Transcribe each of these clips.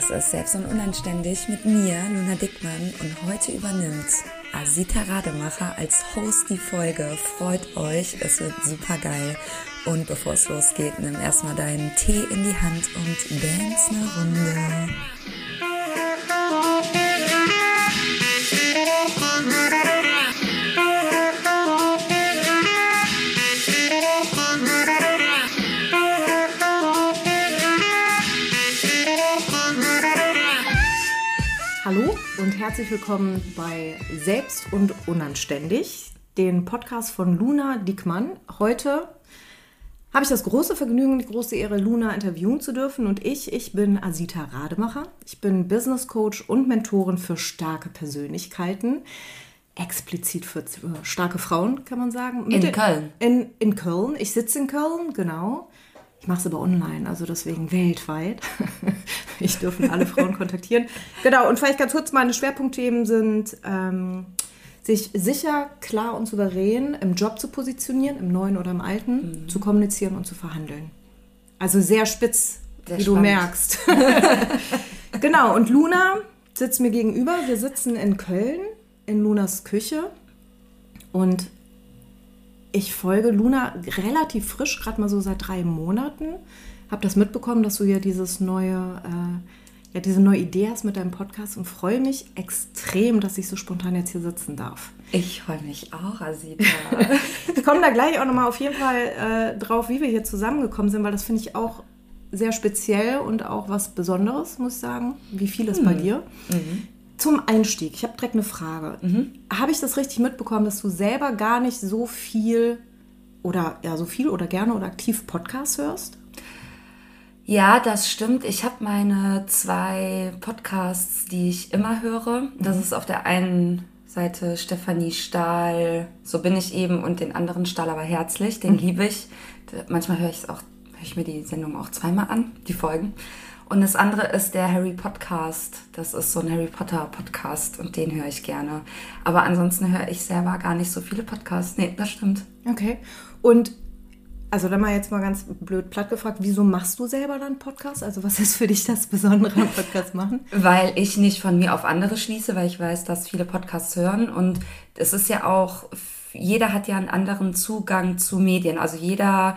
Das ist Selbst und Unanständig mit mir, Luna Dickmann. Und heute übernimmt Asita Rademacher als Host die Folge. Freut euch, es wird super geil. Und bevor es losgeht, nimm erstmal deinen Tee in die Hand und dance eine Runde. Herzlich willkommen bei Selbst und Unanständig, den Podcast von Luna Dickmann. Heute habe ich das große Vergnügen, die große Ehre, Luna interviewen zu dürfen. Und ich, ich bin Asita Rademacher. Ich bin Business Coach und Mentorin für starke Persönlichkeiten. Explizit für starke Frauen, kann man sagen. In Mit Köln. In, in Köln. Ich sitze in Köln, genau. Ich mache es aber online, also deswegen weltweit. ich dürfen alle Frauen kontaktieren. Genau, und vielleicht ganz kurz, meine Schwerpunktthemen sind, ähm, sich sicher, klar und souverän im Job zu positionieren, im neuen oder im alten, mhm. zu kommunizieren und zu verhandeln. Also sehr spitz, sehr wie spannend. du merkst. genau, und Luna sitzt mir gegenüber. Wir sitzen in Köln, in Lunas Küche. Und ich folge Luna relativ frisch, gerade mal so seit drei Monaten. Habe das mitbekommen, dass du ja dieses neue, äh, ja diese neue Idee hast mit deinem Podcast und freue mich extrem, dass ich so spontan jetzt hier sitzen darf. Ich freue mich auch, Asita. ich komme da gleich auch nochmal auf jeden Fall äh, drauf, wie wir hier zusammengekommen sind, weil das finde ich auch sehr speziell und auch was Besonderes, muss ich sagen. Wie viel ist hm. bei dir? Mhm. Zum Einstieg, ich habe direkt eine Frage. Mhm. Habe ich das richtig mitbekommen, dass du selber gar nicht so viel oder ja, so viel oder gerne oder aktiv Podcasts hörst? Ja, das stimmt. Ich habe meine zwei Podcasts, die ich immer höre. Das mhm. ist auf der einen Seite Stefanie Stahl, so bin ich eben, und den anderen Stahl aber herzlich, den mhm. liebe ich. Manchmal höre ich es auch, höre ich mir die Sendung auch zweimal an, die Folgen. Und das andere ist der Harry Podcast. Das ist so ein Harry Potter Podcast und den höre ich gerne. Aber ansonsten höre ich selber gar nicht so viele Podcasts. Nee, das stimmt. Okay. Und also dann mal jetzt mal ganz blöd platt gefragt, wieso machst du selber dann Podcast? Also was ist für dich das Besondere am Podcast machen? Weil ich nicht von mir auf andere schließe, weil ich weiß, dass viele Podcasts hören und es ist ja auch, jeder hat ja einen anderen Zugang zu Medien. Also jeder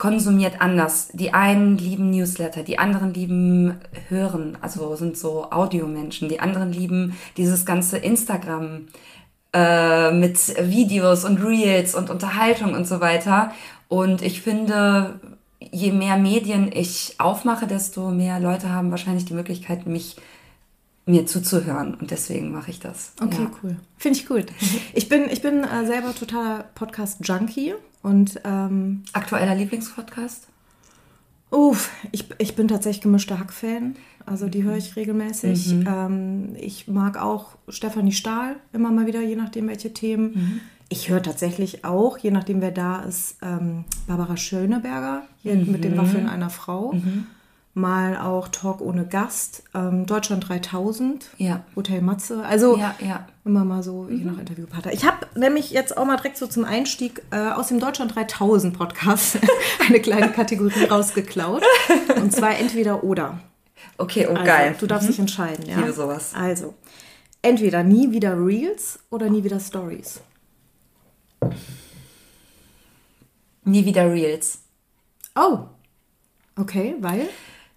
konsumiert anders. Die einen lieben Newsletter, die anderen lieben Hören, also sind so Audiomenschen. Die anderen lieben dieses ganze Instagram äh, mit Videos und Reels und Unterhaltung und so weiter. Und ich finde, je mehr Medien ich aufmache, desto mehr Leute haben wahrscheinlich die Möglichkeit, mich mir zuzuhören und deswegen mache ich das. Okay, ja. cool. Finde ich gut. Ich bin, ich bin äh, selber totaler Podcast-Junkie und ähm, aktueller Lieblingspodcast? Uff, ich, ich bin tatsächlich gemischter Hack-Fan. Also die höre ich regelmäßig. Mhm. Ähm, ich mag auch Stefanie Stahl immer mal wieder, je nachdem welche Themen. Mhm. Ich höre tatsächlich auch, je nachdem wer da ist, ähm, Barbara Schöneberger hier mhm. mit den Waffeln einer Frau. Mhm mal auch Talk ohne Gast, ähm, Deutschland 3000, ja. Hotel Matze. Also ja, ja. immer mal so, mhm. je nach Interviewpartner. Ich habe nämlich jetzt auch mal direkt so zum Einstieg äh, aus dem Deutschland 3000 Podcast eine kleine Kategorie rausgeklaut. Und zwar entweder oder. Okay, oh also, geil. Du darfst mhm. dich entscheiden, ja. Ich liebe sowas. Also, entweder nie wieder Reels oder nie wieder Stories. Nie wieder Reels. Oh, okay, weil?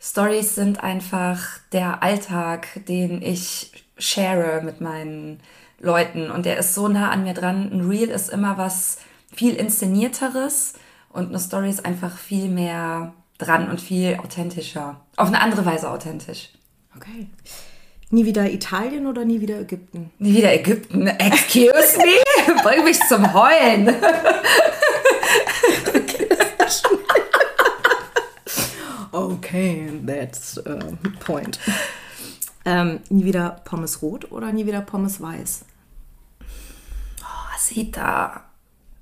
Stories sind einfach der Alltag, den ich share mit meinen Leuten und der ist so nah an mir dran. Ein Reel ist immer was viel inszenierteres und eine Story ist einfach viel mehr dran und viel authentischer. Auf eine andere Weise authentisch. Okay. Nie wieder Italien oder nie wieder Ägypten? Nie wieder Ägypten. Excuse me? Bring mich zum Heulen. Okay, that's a point. Ähm, nie wieder Pommes rot oder nie wieder Pommes weiß? Oh, Asita.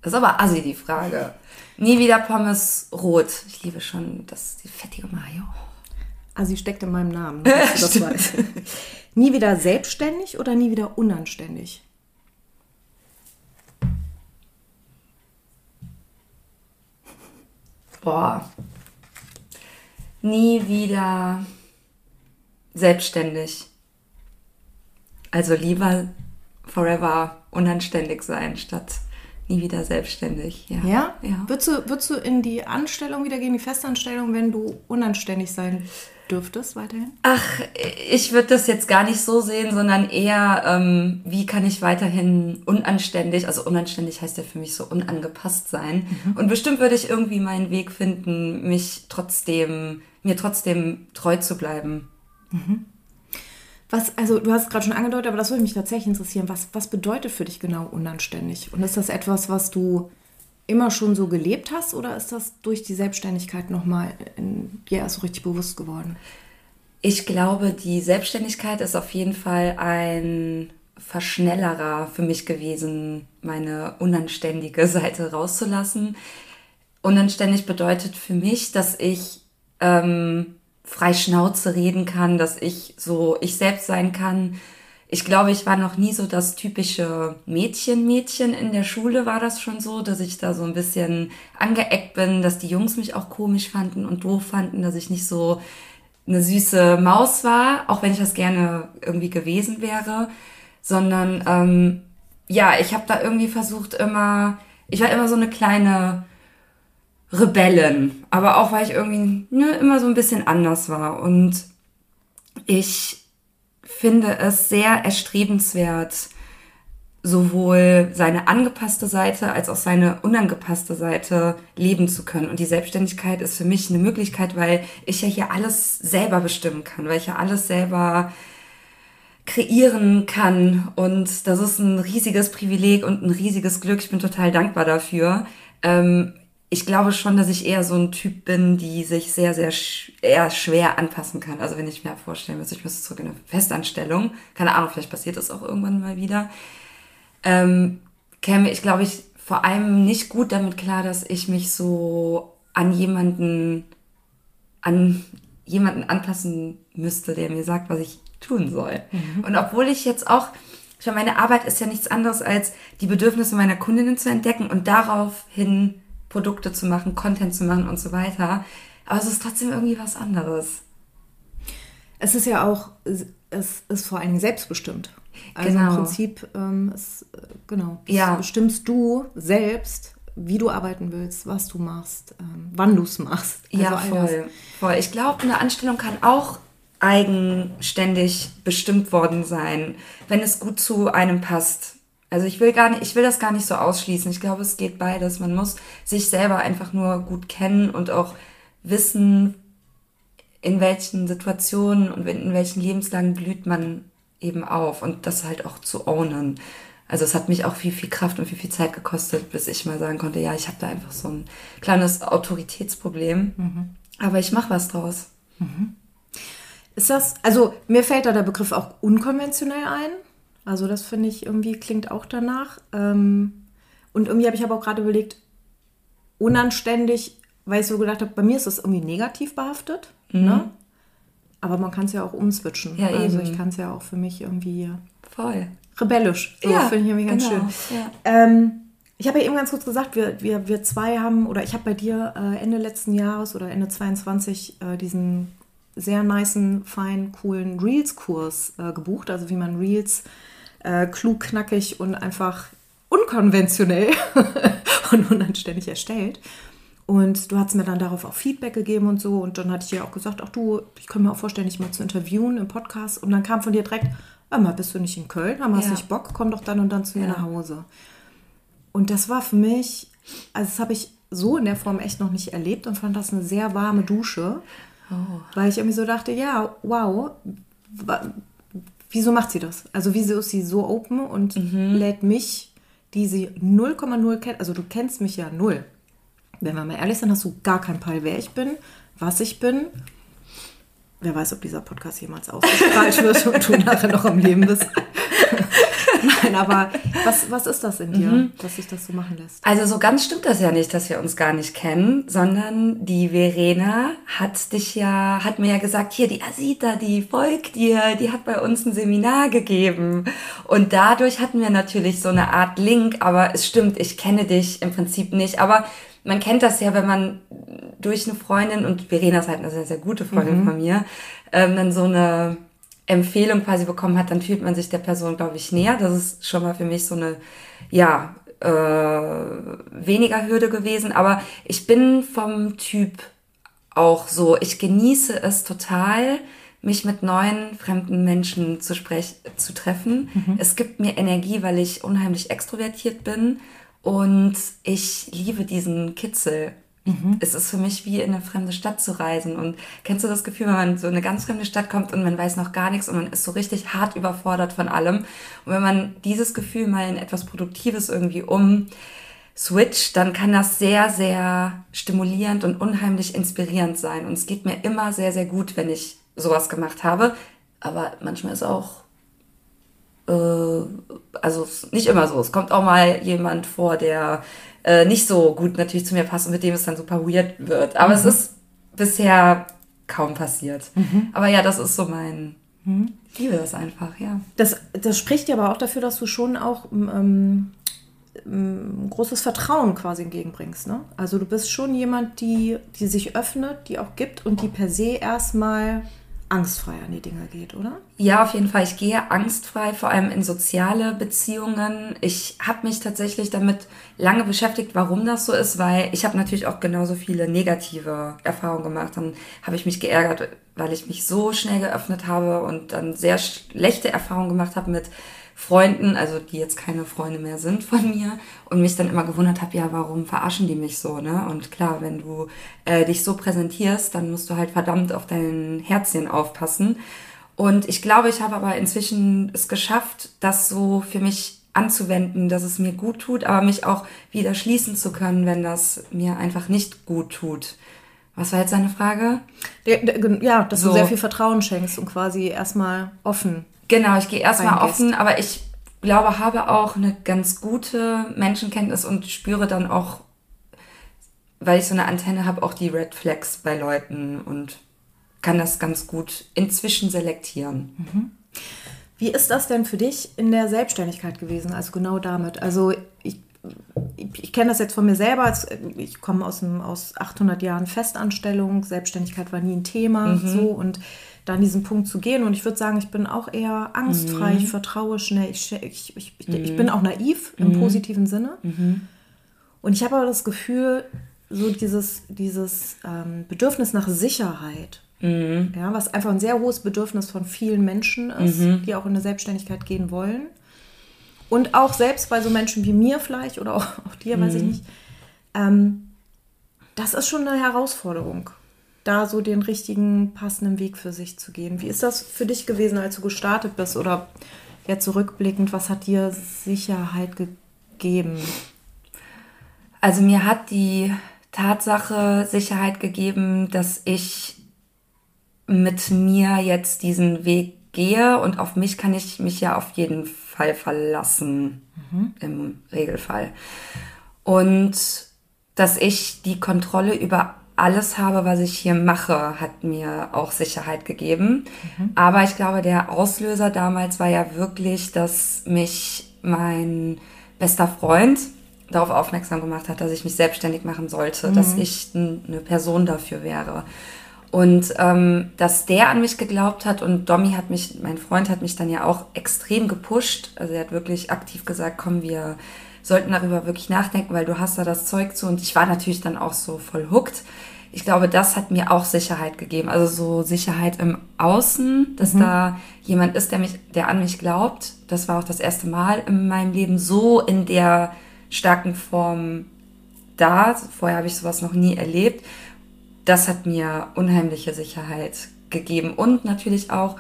Das ist aber assi, die Frage. Nie wieder Pommes rot. Ich liebe schon das, die fettige Mayo. Assi steckt in meinem Namen, dass du das weißt. nie wieder selbstständig oder nie wieder unanständig? Boah, nie wieder selbstständig. Also lieber forever unanständig sein, statt nie wieder selbstständig. Ja. Ja? ja. Würdest, du, würdest du in die Anstellung wieder gehen, die Festanstellung, wenn du unanständig sein dürftest weiterhin? Ach, ich würde das jetzt gar nicht so sehen, sondern eher, ähm, wie kann ich weiterhin unanständig, also unanständig heißt ja für mich so unangepasst sein. Mhm. Und bestimmt würde ich irgendwie meinen Weg finden, mich trotzdem, mir trotzdem treu zu bleiben. Mhm. Was, also du hast es gerade schon angedeutet, aber das würde mich tatsächlich interessieren. Was, was bedeutet für dich genau unanständig? Und ist das etwas, was du immer schon so gelebt hast oder ist das durch die Selbstständigkeit nochmal dir erst so richtig bewusst geworden? Ich glaube, die Selbstständigkeit ist auf jeden Fall ein Verschnellerer für mich gewesen, meine unanständige Seite rauszulassen. Unanständig bedeutet für mich, dass ich ähm, frei Schnauze reden kann, dass ich so ich selbst sein kann. Ich glaube, ich war noch nie so das typische Mädchen-Mädchen in der Schule war das schon so, dass ich da so ein bisschen angeeckt bin, dass die Jungs mich auch komisch fanden und doof fanden, dass ich nicht so eine süße Maus war, auch wenn ich das gerne irgendwie gewesen wäre, sondern ähm, ja, ich habe da irgendwie versucht immer, ich war immer so eine kleine Rebellen, aber auch weil ich irgendwie ne, immer so ein bisschen anders war. Und ich finde es sehr erstrebenswert, sowohl seine angepasste Seite als auch seine unangepasste Seite leben zu können. Und die Selbstständigkeit ist für mich eine Möglichkeit, weil ich ja hier alles selber bestimmen kann, weil ich ja alles selber kreieren kann. Und das ist ein riesiges Privileg und ein riesiges Glück. Ich bin total dankbar dafür. Ähm, ich glaube schon, dass ich eher so ein Typ bin, die sich sehr, sehr sch eher schwer anpassen kann. Also wenn ich mir vorstellen müsste, ich müsste zurück in eine Festanstellung, keine Ahnung, vielleicht passiert das auch irgendwann mal wieder, ähm, käme ich, glaube ich, vor allem nicht gut damit klar, dass ich mich so an jemanden, an jemanden anpassen müsste, der mir sagt, was ich tun soll. Mhm. Und obwohl ich jetzt auch, ich meine, meine Arbeit ist ja nichts anderes als die Bedürfnisse meiner Kundinnen zu entdecken und daraufhin Produkte zu machen, Content zu machen und so weiter. Aber es ist trotzdem irgendwie was anderes. Es ist ja auch, es ist vor allen Dingen selbstbestimmt. Also genau. im Prinzip, ähm, es, genau, ja. bestimmst du selbst, wie du arbeiten willst, was du machst, ähm, wann du es machst. Also ja, voll, voll. Ich glaube, eine Anstellung kann auch eigenständig bestimmt worden sein, wenn es gut zu einem passt. Also ich will gar nicht, ich will das gar nicht so ausschließen. Ich glaube, es geht beides. Man muss sich selber einfach nur gut kennen und auch wissen, in welchen Situationen und in welchen Lebenslagen blüht man eben auf und das halt auch zu ownen. Also es hat mich auch viel, viel Kraft und viel, viel Zeit gekostet, bis ich mal sagen konnte, ja, ich habe da einfach so ein kleines Autoritätsproblem. Mhm. Aber ich mache was draus. Mhm. Ist das, also mir fällt da der Begriff auch unkonventionell ein. Also das finde ich irgendwie klingt auch danach. Ähm, und irgendwie habe ich aber auch gerade überlegt, unanständig, weil ich so gedacht habe, bei mir ist das irgendwie negativ behaftet. Mhm. Ne? Aber man kann es ja auch umswitchen. Ja, also eben. ich kann es ja auch für mich irgendwie voll rebellisch. So ja, finde ich irgendwie ganz genau. schön. Ja. Ähm, ich habe ja eben ganz kurz gesagt, wir, wir, wir zwei haben, oder ich habe bei dir äh, Ende letzten Jahres oder Ende 22 äh, diesen sehr niceen, feinen, coolen Reels-Kurs äh, gebucht. Also wie man Reels äh, klug, knackig und einfach unkonventionell und unanständig erstellt. Und du hast mir dann darauf auch Feedback gegeben und so. Und dann hatte ich dir auch gesagt, ach du, ich kann mir auch vorstellen, dich mal zu interviewen im Podcast. Und dann kam von dir direkt, mal, bist du nicht in Köln? Haben hast ja. nicht Bock? Komm doch dann und dann zu mir ja. nach Hause. Und das war für mich, also das habe ich so in der Form echt noch nicht erlebt und fand das eine sehr warme Dusche. Oh. Weil ich irgendwie so dachte, ja, wow, wieso macht sie das? Also wieso ist sie so open und mhm. lädt mich, die sie 0,0 kennt, also du kennst mich ja null. Wenn wir mal ehrlich sind, hast du gar keinen Peil, wer ich bin, was ich bin. Wer weiß, ob dieser Podcast jemals ausgestrahlt wird und du nachher noch am Leben bist. Nein, aber was, was ist das in dir, mhm. dass sich das so machen lässt? Also so ganz stimmt das ja nicht, dass wir uns gar nicht kennen, sondern die Verena hat dich ja, hat mir ja gesagt, hier, die Asita, die folgt dir, die hat bei uns ein Seminar gegeben. Und dadurch hatten wir natürlich so eine Art Link, aber es stimmt, ich kenne dich im Prinzip nicht. Aber man kennt das ja, wenn man durch eine Freundin, und Verena ist halt eine sehr, sehr gute Freundin mhm. von mir, ähm, dann so eine Empfehlung quasi bekommen hat, dann fühlt man sich der Person, glaube ich, näher. Das ist schon mal für mich so eine, ja, äh, weniger Hürde gewesen. Aber ich bin vom Typ auch so, ich genieße es total, mich mit neuen fremden Menschen zu sprechen, zu treffen. Mhm. Es gibt mir Energie, weil ich unheimlich extrovertiert bin und ich liebe diesen Kitzel. Mhm. Es ist für mich wie in eine fremde Stadt zu reisen. Und kennst du das Gefühl, wenn man so in eine ganz fremde Stadt kommt und man weiß noch gar nichts und man ist so richtig hart überfordert von allem. Und wenn man dieses Gefühl mal in etwas Produktives irgendwie um switcht, dann kann das sehr, sehr stimulierend und unheimlich inspirierend sein. Und es geht mir immer sehr, sehr gut, wenn ich sowas gemacht habe. Aber manchmal ist auch, äh, also nicht immer so. Es kommt auch mal jemand vor, der äh, nicht so gut natürlich zu mir passt und mit dem es dann super weird wird. Aber mhm. es ist bisher kaum passiert. Mhm. Aber ja, das ist so mein. Mhm. Ich liebe das einfach, ja. Das, das spricht ja aber auch dafür, dass du schon auch ähm, ähm, großes Vertrauen quasi entgegenbringst. Ne? Also du bist schon jemand, die, die sich öffnet, die auch gibt und die per se erstmal angstfrei an die Dinge geht, oder? Ja, auf jeden Fall. Ich gehe angstfrei, vor allem in soziale Beziehungen. Ich habe mich tatsächlich damit lange beschäftigt, warum das so ist, weil ich habe natürlich auch genauso viele negative Erfahrungen gemacht. Dann habe ich mich geärgert, weil ich mich so schnell geöffnet habe und dann sehr schlechte Erfahrungen gemacht habe mit Freunden, also die jetzt keine Freunde mehr sind von mir und mich dann immer gewundert habe, ja, warum verarschen die mich so, ne? Und klar, wenn du äh, dich so präsentierst, dann musst du halt verdammt auf dein Herzchen aufpassen. Und ich glaube, ich habe aber inzwischen es geschafft, das so für mich anzuwenden, dass es mir gut tut, aber mich auch wieder schließen zu können, wenn das mir einfach nicht gut tut. Was war jetzt deine Frage? Ja, dass so. du sehr viel Vertrauen schenkst und quasi erstmal offen Genau, ich gehe erstmal offen, aber ich glaube, habe auch eine ganz gute Menschenkenntnis und spüre dann auch, weil ich so eine Antenne habe, auch die Red Flags bei Leuten und kann das ganz gut inzwischen selektieren. Mhm. Wie ist das denn für dich in der Selbstständigkeit gewesen? Also genau damit. Also ich, ich, ich kenne das jetzt von mir selber. Ich komme aus, aus 800 Jahren Festanstellung. Selbstständigkeit war nie ein Thema. Mhm. So und da an diesen Punkt zu gehen. Und ich würde sagen, ich bin auch eher angstfrei, mhm. ich vertraue schnell, ich, ich, ich, mhm. ich bin auch naiv im mhm. positiven Sinne. Mhm. Und ich habe aber das Gefühl, so dieses, dieses ähm, Bedürfnis nach Sicherheit, mhm. ja, was einfach ein sehr hohes Bedürfnis von vielen Menschen ist, mhm. die auch in eine Selbstständigkeit gehen wollen. Und auch selbst bei so Menschen wie mir vielleicht oder auch, auch dir, weiß ich nicht. Ähm, das ist schon eine Herausforderung da so den richtigen, passenden Weg für sich zu gehen. Wie ist das für dich gewesen, als du gestartet bist? Oder jetzt zurückblickend, was hat dir Sicherheit gegeben? Also mir hat die Tatsache Sicherheit gegeben, dass ich mit mir jetzt diesen Weg gehe und auf mich kann ich mich ja auf jeden Fall verlassen, mhm. im Regelfall. Und dass ich die Kontrolle über alles habe, was ich hier mache, hat mir auch Sicherheit gegeben. Mhm. Aber ich glaube, der Auslöser damals war ja wirklich, dass mich mein bester Freund darauf aufmerksam gemacht hat, dass ich mich selbstständig machen sollte, mhm. dass ich eine Person dafür wäre. Und ähm, dass der an mich geglaubt hat und Domi hat mich, mein Freund hat mich dann ja auch extrem gepusht. Also er hat wirklich aktiv gesagt, komm, wir sollten darüber wirklich nachdenken, weil du hast da das Zeug zu. Und ich war natürlich dann auch so voll hooked ich glaube, das hat mir auch Sicherheit gegeben. Also so Sicherheit im Außen, dass mhm. da jemand ist, der mich, der an mich glaubt. Das war auch das erste Mal in meinem Leben so in der starken Form da. Vorher habe ich sowas noch nie erlebt. Das hat mir unheimliche Sicherheit gegeben und natürlich auch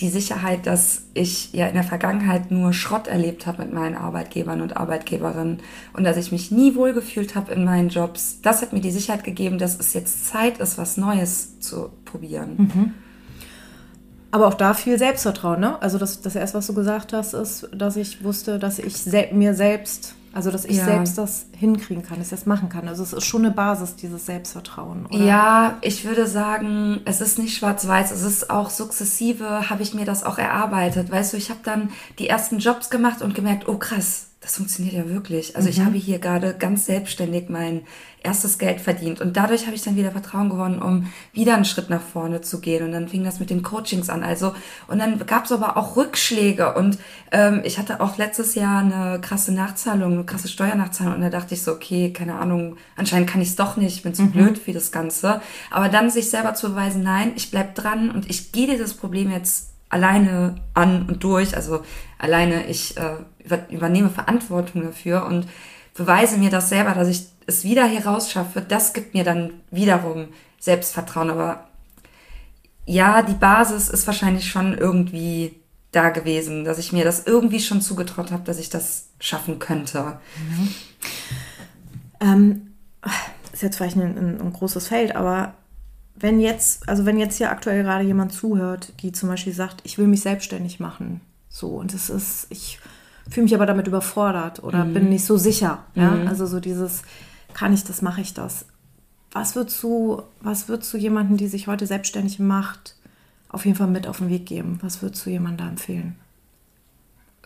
die Sicherheit, dass ich ja in der Vergangenheit nur Schrott erlebt habe mit meinen Arbeitgebern und Arbeitgeberinnen und dass ich mich nie wohlgefühlt habe in meinen Jobs, das hat mir die Sicherheit gegeben, dass es jetzt Zeit ist, was Neues zu probieren. Mhm. Aber auch da viel Selbstvertrauen, ne? Also das, das erste, was du gesagt hast, ist, dass ich wusste, dass ich sel mir selbst also, dass ich ja. selbst das hinkriegen kann, dass ich das machen kann. Also, es ist schon eine Basis, dieses Selbstvertrauen. Oder? Ja, ich würde sagen, es ist nicht schwarz-weiß. Es ist auch sukzessive, habe ich mir das auch erarbeitet. Weißt du, ich habe dann die ersten Jobs gemacht und gemerkt, oh krass, das funktioniert ja wirklich. Also mhm. ich habe hier gerade ganz selbstständig mein erstes Geld verdient und dadurch habe ich dann wieder Vertrauen gewonnen, um wieder einen Schritt nach vorne zu gehen und dann fing das mit den Coachings an. Also und dann gab es aber auch Rückschläge und ähm, ich hatte auch letztes Jahr eine krasse Nachzahlung, eine krasse Steuernachzahlung und da dachte ich so, okay, keine Ahnung, anscheinend kann ich es doch nicht, ich bin zu mhm. blöd für das Ganze. Aber dann sich selber zu beweisen, nein, ich bleib dran und ich gehe dieses Problem jetzt alleine an und durch. Also alleine, ich äh, übernehme Verantwortung dafür und beweise mir das selber, dass ich es wieder herausschaffe. Das gibt mir dann wiederum Selbstvertrauen. Aber ja, die Basis ist wahrscheinlich schon irgendwie da gewesen, dass ich mir das irgendwie schon zugetraut habe, dass ich das schaffen könnte. Mhm. Ähm, ist jetzt vielleicht ein, ein, ein großes Feld, aber wenn jetzt, also wenn jetzt hier aktuell gerade jemand zuhört, die zum Beispiel sagt, ich will mich selbstständig machen, so und es ist, ich fühle mich aber damit überfordert oder mhm. bin nicht so sicher, ja, mhm. also so dieses, kann ich das, mache ich das. Was würdest du, was würdest du jemanden, die sich heute selbstständig macht, auf jeden Fall mit auf den Weg geben? Was würdest du jemandem da empfehlen?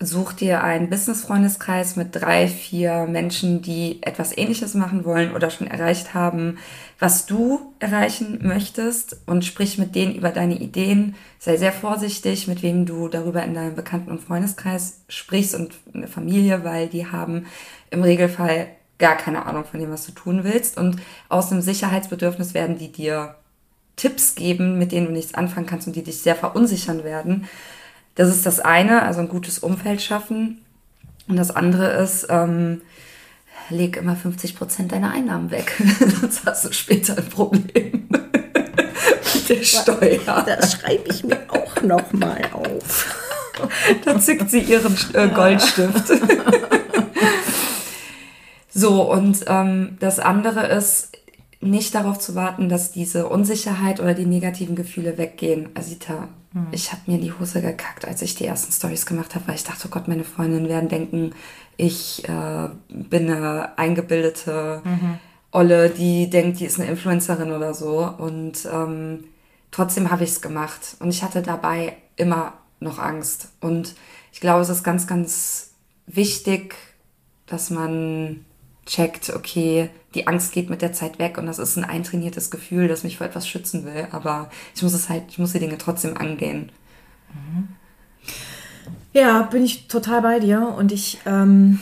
Such dir einen Business-Freundeskreis mit drei, vier Menschen, die etwas Ähnliches machen wollen oder schon erreicht haben, was du erreichen möchtest und sprich mit denen über deine Ideen. Sei sehr vorsichtig, mit wem du darüber in deinem Bekannten- und Freundeskreis sprichst und eine Familie, weil die haben im Regelfall gar keine Ahnung von dem, was du tun willst. Und aus einem Sicherheitsbedürfnis werden die dir Tipps geben, mit denen du nichts anfangen kannst und die dich sehr verunsichern werden. Das ist das eine, also ein gutes Umfeld schaffen. Und das andere ist, ähm, leg immer 50 Prozent deiner Einnahmen weg. Sonst hast du später ein Problem mit der Steuer. Das schreibe ich mir auch noch mal auf. da zückt sie ihren äh, Goldstift. so, und ähm, das andere ist, nicht darauf zu warten, dass diese Unsicherheit oder die negativen Gefühle weggehen. Asita, hm. Ich habe mir in die Hose gekackt, als ich die ersten Stories gemacht habe, weil ich dachte, oh Gott, meine Freundinnen werden denken, ich äh, bin eine eingebildete mhm. Olle, die denkt, die ist eine Influencerin oder so. Und ähm, trotzdem habe ich es gemacht. Und ich hatte dabei immer noch Angst. Und ich glaube, es ist ganz, ganz wichtig, dass man checkt, okay, die Angst geht mit der Zeit weg und das ist ein eintrainiertes Gefühl, das mich vor etwas schützen will. Aber ich muss es halt, ich muss die Dinge trotzdem angehen. Ja, bin ich total bei dir und ich, ähm,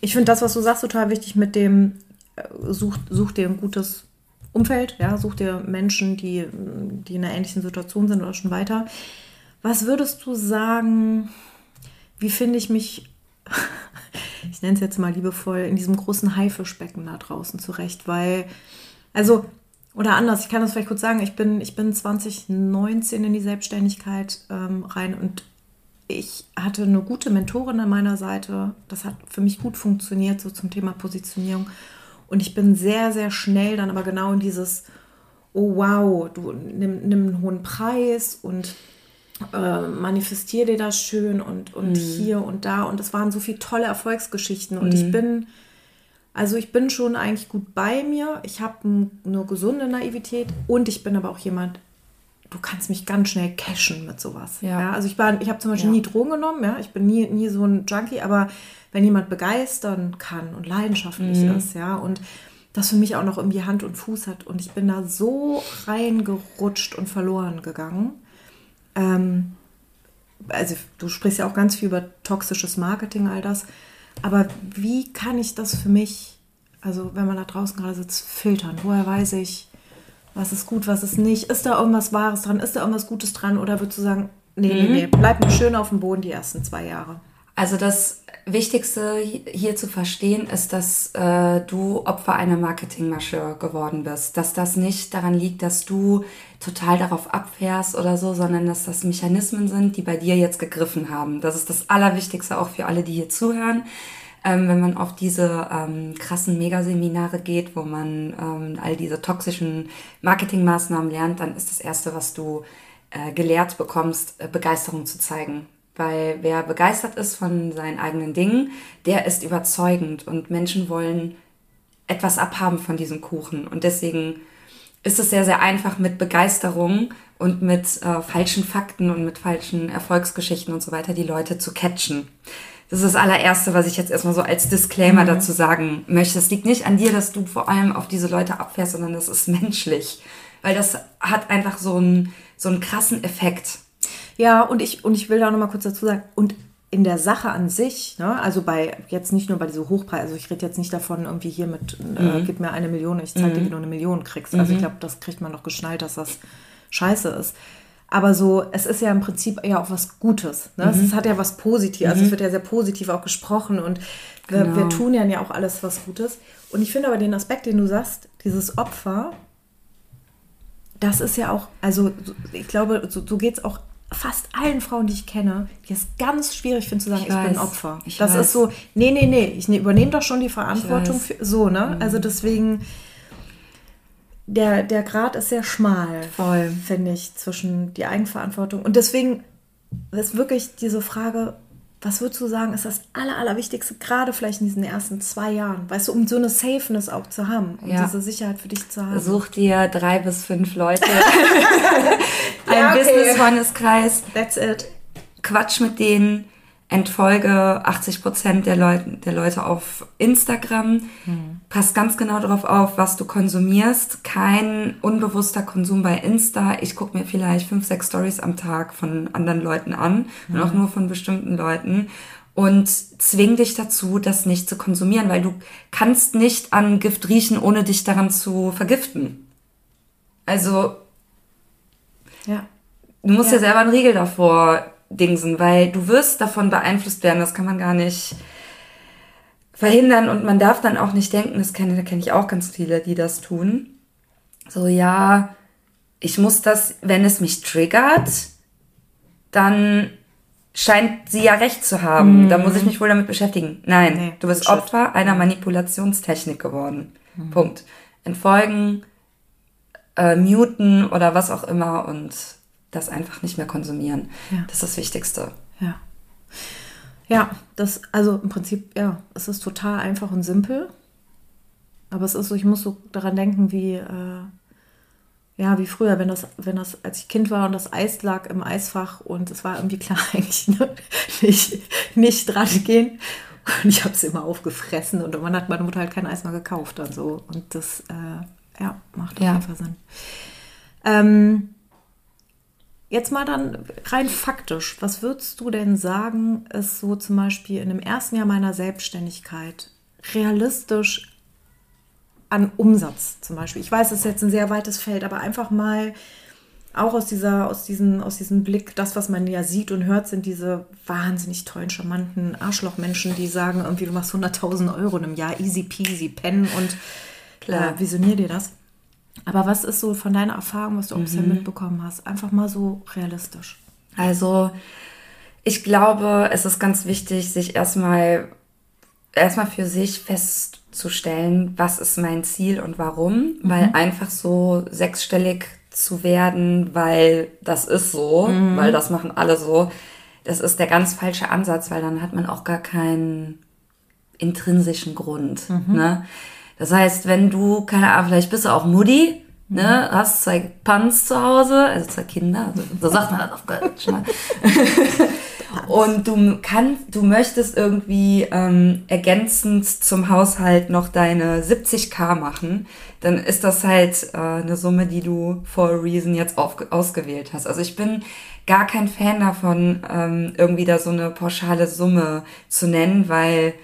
ich finde das, was du sagst, total wichtig mit dem, äh, such, such dir ein gutes Umfeld, ja, such dir Menschen, die, die in einer ähnlichen Situation sind oder schon weiter. Was würdest du sagen, wie finde ich mich ich nenne es jetzt mal liebevoll, in diesem großen Haifischbecken da draußen zurecht, weil, also, oder anders, ich kann das vielleicht kurz sagen, ich bin, ich bin 2019 in die Selbstständigkeit ähm, rein und ich hatte eine gute Mentorin an meiner Seite. Das hat für mich gut funktioniert, so zum Thema Positionierung. Und ich bin sehr, sehr schnell dann aber genau in dieses, oh wow, du nimm, nimm einen hohen Preis und äh, manifestier dir das schön und, und mhm. hier und da. Und es waren so viele tolle Erfolgsgeschichten. Und mhm. ich bin, also ich bin schon eigentlich gut bei mir. Ich habe eine gesunde Naivität und ich bin aber auch jemand, du kannst mich ganz schnell cashen mit sowas. Ja. ja also ich war, ich habe zum Beispiel ja. nie Drogen genommen, ja. Ich bin nie, nie so ein Junkie, aber wenn jemand begeistern kann und leidenschaftlich mhm. ist, ja, und das für mich auch noch irgendwie Hand und Fuß hat. Und ich bin da so reingerutscht und verloren gegangen ähm, also du sprichst ja auch ganz viel über toxisches Marketing, all das. Aber wie kann ich das für mich, also wenn man da draußen gerade sitzt, filtern? Woher weiß ich, was ist gut, was ist nicht? Ist da irgendwas Wahres dran? Ist da irgendwas Gutes dran? Oder würdest du sagen, nee, mhm. nee, nee, bleib mir schön auf dem Boden die ersten zwei Jahre? Also das Wichtigste hier zu verstehen ist, dass äh, du Opfer einer Marketingmasche geworden bist. Dass das nicht daran liegt, dass du total darauf abfährst oder so, sondern dass das Mechanismen sind, die bei dir jetzt gegriffen haben. Das ist das Allerwichtigste auch für alle, die hier zuhören. Ähm, wenn man auf diese ähm, krassen Megaseminare geht, wo man ähm, all diese toxischen Marketingmaßnahmen lernt, dann ist das Erste, was du äh, gelehrt bekommst, äh, Begeisterung zu zeigen weil wer begeistert ist von seinen eigenen Dingen, der ist überzeugend und Menschen wollen etwas abhaben von diesem Kuchen. Und deswegen ist es sehr, sehr einfach mit Begeisterung und mit äh, falschen Fakten und mit falschen Erfolgsgeschichten und so weiter die Leute zu catchen. Das ist das allererste, was ich jetzt erstmal so als Disclaimer mhm. dazu sagen möchte. Es liegt nicht an dir, dass du vor allem auf diese Leute abfährst, sondern das ist menschlich. Weil das hat einfach so einen, so einen krassen Effekt. Ja, und ich, und ich will da nochmal kurz dazu sagen, und in der Sache an sich, ne, also bei jetzt nicht nur bei dieser Hochpreis, also ich rede jetzt nicht davon, irgendwie hier mit, äh, mhm. gib mir eine Million, ich zeige mhm. dir, wie du eine Million kriegst. Also mhm. ich glaube, das kriegt man noch geschnallt, dass das scheiße ist. Aber so, es ist ja im Prinzip ja auch was Gutes. Ne? Mhm. Es hat ja was Positives. Also es mhm. wird ja sehr positiv auch gesprochen und wir, genau. wir tun ja auch alles was Gutes. Und ich finde aber den Aspekt, den du sagst, dieses Opfer, das ist ja auch, also ich glaube, so, so geht es auch fast allen Frauen, die ich kenne, die es ganz schwierig finden zu sagen, ich, ich bin Opfer. Ich das weiß. ist so, nee, nee, nee, ich ne, übernehme doch schon die Verantwortung für so, ne? Mhm. Also deswegen, der, der Grad ist sehr schmal, finde ich, zwischen die Eigenverantwortung. Und deswegen ist wirklich diese Frage, was würdest du sagen, ist das Aller, Allerwichtigste, gerade vielleicht in diesen ersten zwei Jahren, weißt du, um so eine Safeness auch zu haben, um ja. diese Sicherheit für dich zu haben? Such dir drei bis fünf Leute, ein ja, okay. Business-Freundeskreis. That's it. Quatsch mit denen, entfolge 80 Prozent der, Leut der Leute auf Instagram. Hm. Pass ganz genau darauf auf, was du konsumierst. Kein unbewusster Konsum bei Insta. Ich gucke mir vielleicht fünf, sechs Stories am Tag von anderen Leuten an hm. und auch nur von bestimmten Leuten. Und zwing dich dazu, das nicht zu konsumieren, weil du kannst nicht an Gift riechen, ohne dich daran zu vergiften. Also, ja. du musst ja, ja selber einen Riegel davor Dingsen, weil du wirst davon beeinflusst werden, das kann man gar nicht verhindern und man darf dann auch nicht denken, das kenne, da kenne ich auch ganz viele, die das tun. So, ja, ich muss das, wenn es mich triggert, dann scheint sie ja recht zu haben. Mhm. Da muss ich mich wohl damit beschäftigen. Nein, nee, du bist Opfer einer Manipulationstechnik geworden. Mhm. Punkt. Entfolgen, äh, muten oder was auch immer und das einfach nicht mehr konsumieren. Ja. Das ist das Wichtigste. Ja. Ja, das, also im Prinzip, ja, es ist total einfach und simpel. Aber es ist so, ich muss so daran denken, wie, äh, ja, wie früher, wenn das, wenn das, als ich Kind war und das Eis lag im Eisfach und es war irgendwie klar, eigentlich ne, nicht, nicht dran gehen. Und ich habe es immer aufgefressen und dann hat meine Mutter halt kein Eis mehr gekauft und so. Und das, äh, ja, macht auf ja. jeden Fall Sinn. Ähm, Jetzt mal dann rein faktisch, was würdest du denn sagen, ist so zum Beispiel in dem ersten Jahr meiner Selbstständigkeit realistisch an Umsatz zum Beispiel? Ich weiß, es ist jetzt ein sehr weites Feld, aber einfach mal auch aus, dieser, aus, diesen, aus diesem Blick, das, was man ja sieht und hört, sind diese wahnsinnig tollen, charmanten Arschlochmenschen, die sagen irgendwie, du machst 100.000 Euro in einem Jahr, easy peasy, pennen und Klar. Äh, visionier dir das. Aber was ist so von deiner Erfahrung, was du auch mhm. bisher mitbekommen hast? Einfach mal so realistisch. Also, ich glaube, es ist ganz wichtig, sich erstmal erstmal für sich festzustellen, was ist mein Ziel und warum, mhm. weil einfach so sechsstellig zu werden, weil das ist so, mhm. weil das machen alle so, das ist der ganz falsche Ansatz, weil dann hat man auch gar keinen intrinsischen Grund. Mhm. Ne? Das heißt, wenn du, keine Ahnung, vielleicht bist du auch Mutti, ne, mhm. hast zwei Pans zu Hause, also zwei Kinder, also, so sagt man das auf Deutsch. Ne? und du kannst, du möchtest irgendwie ähm, ergänzend zum Haushalt noch deine 70k machen, dann ist das halt äh, eine Summe, die du for a reason jetzt auf, ausgewählt hast. Also ich bin gar kein Fan davon, ähm, irgendwie da so eine pauschale Summe zu nennen, weil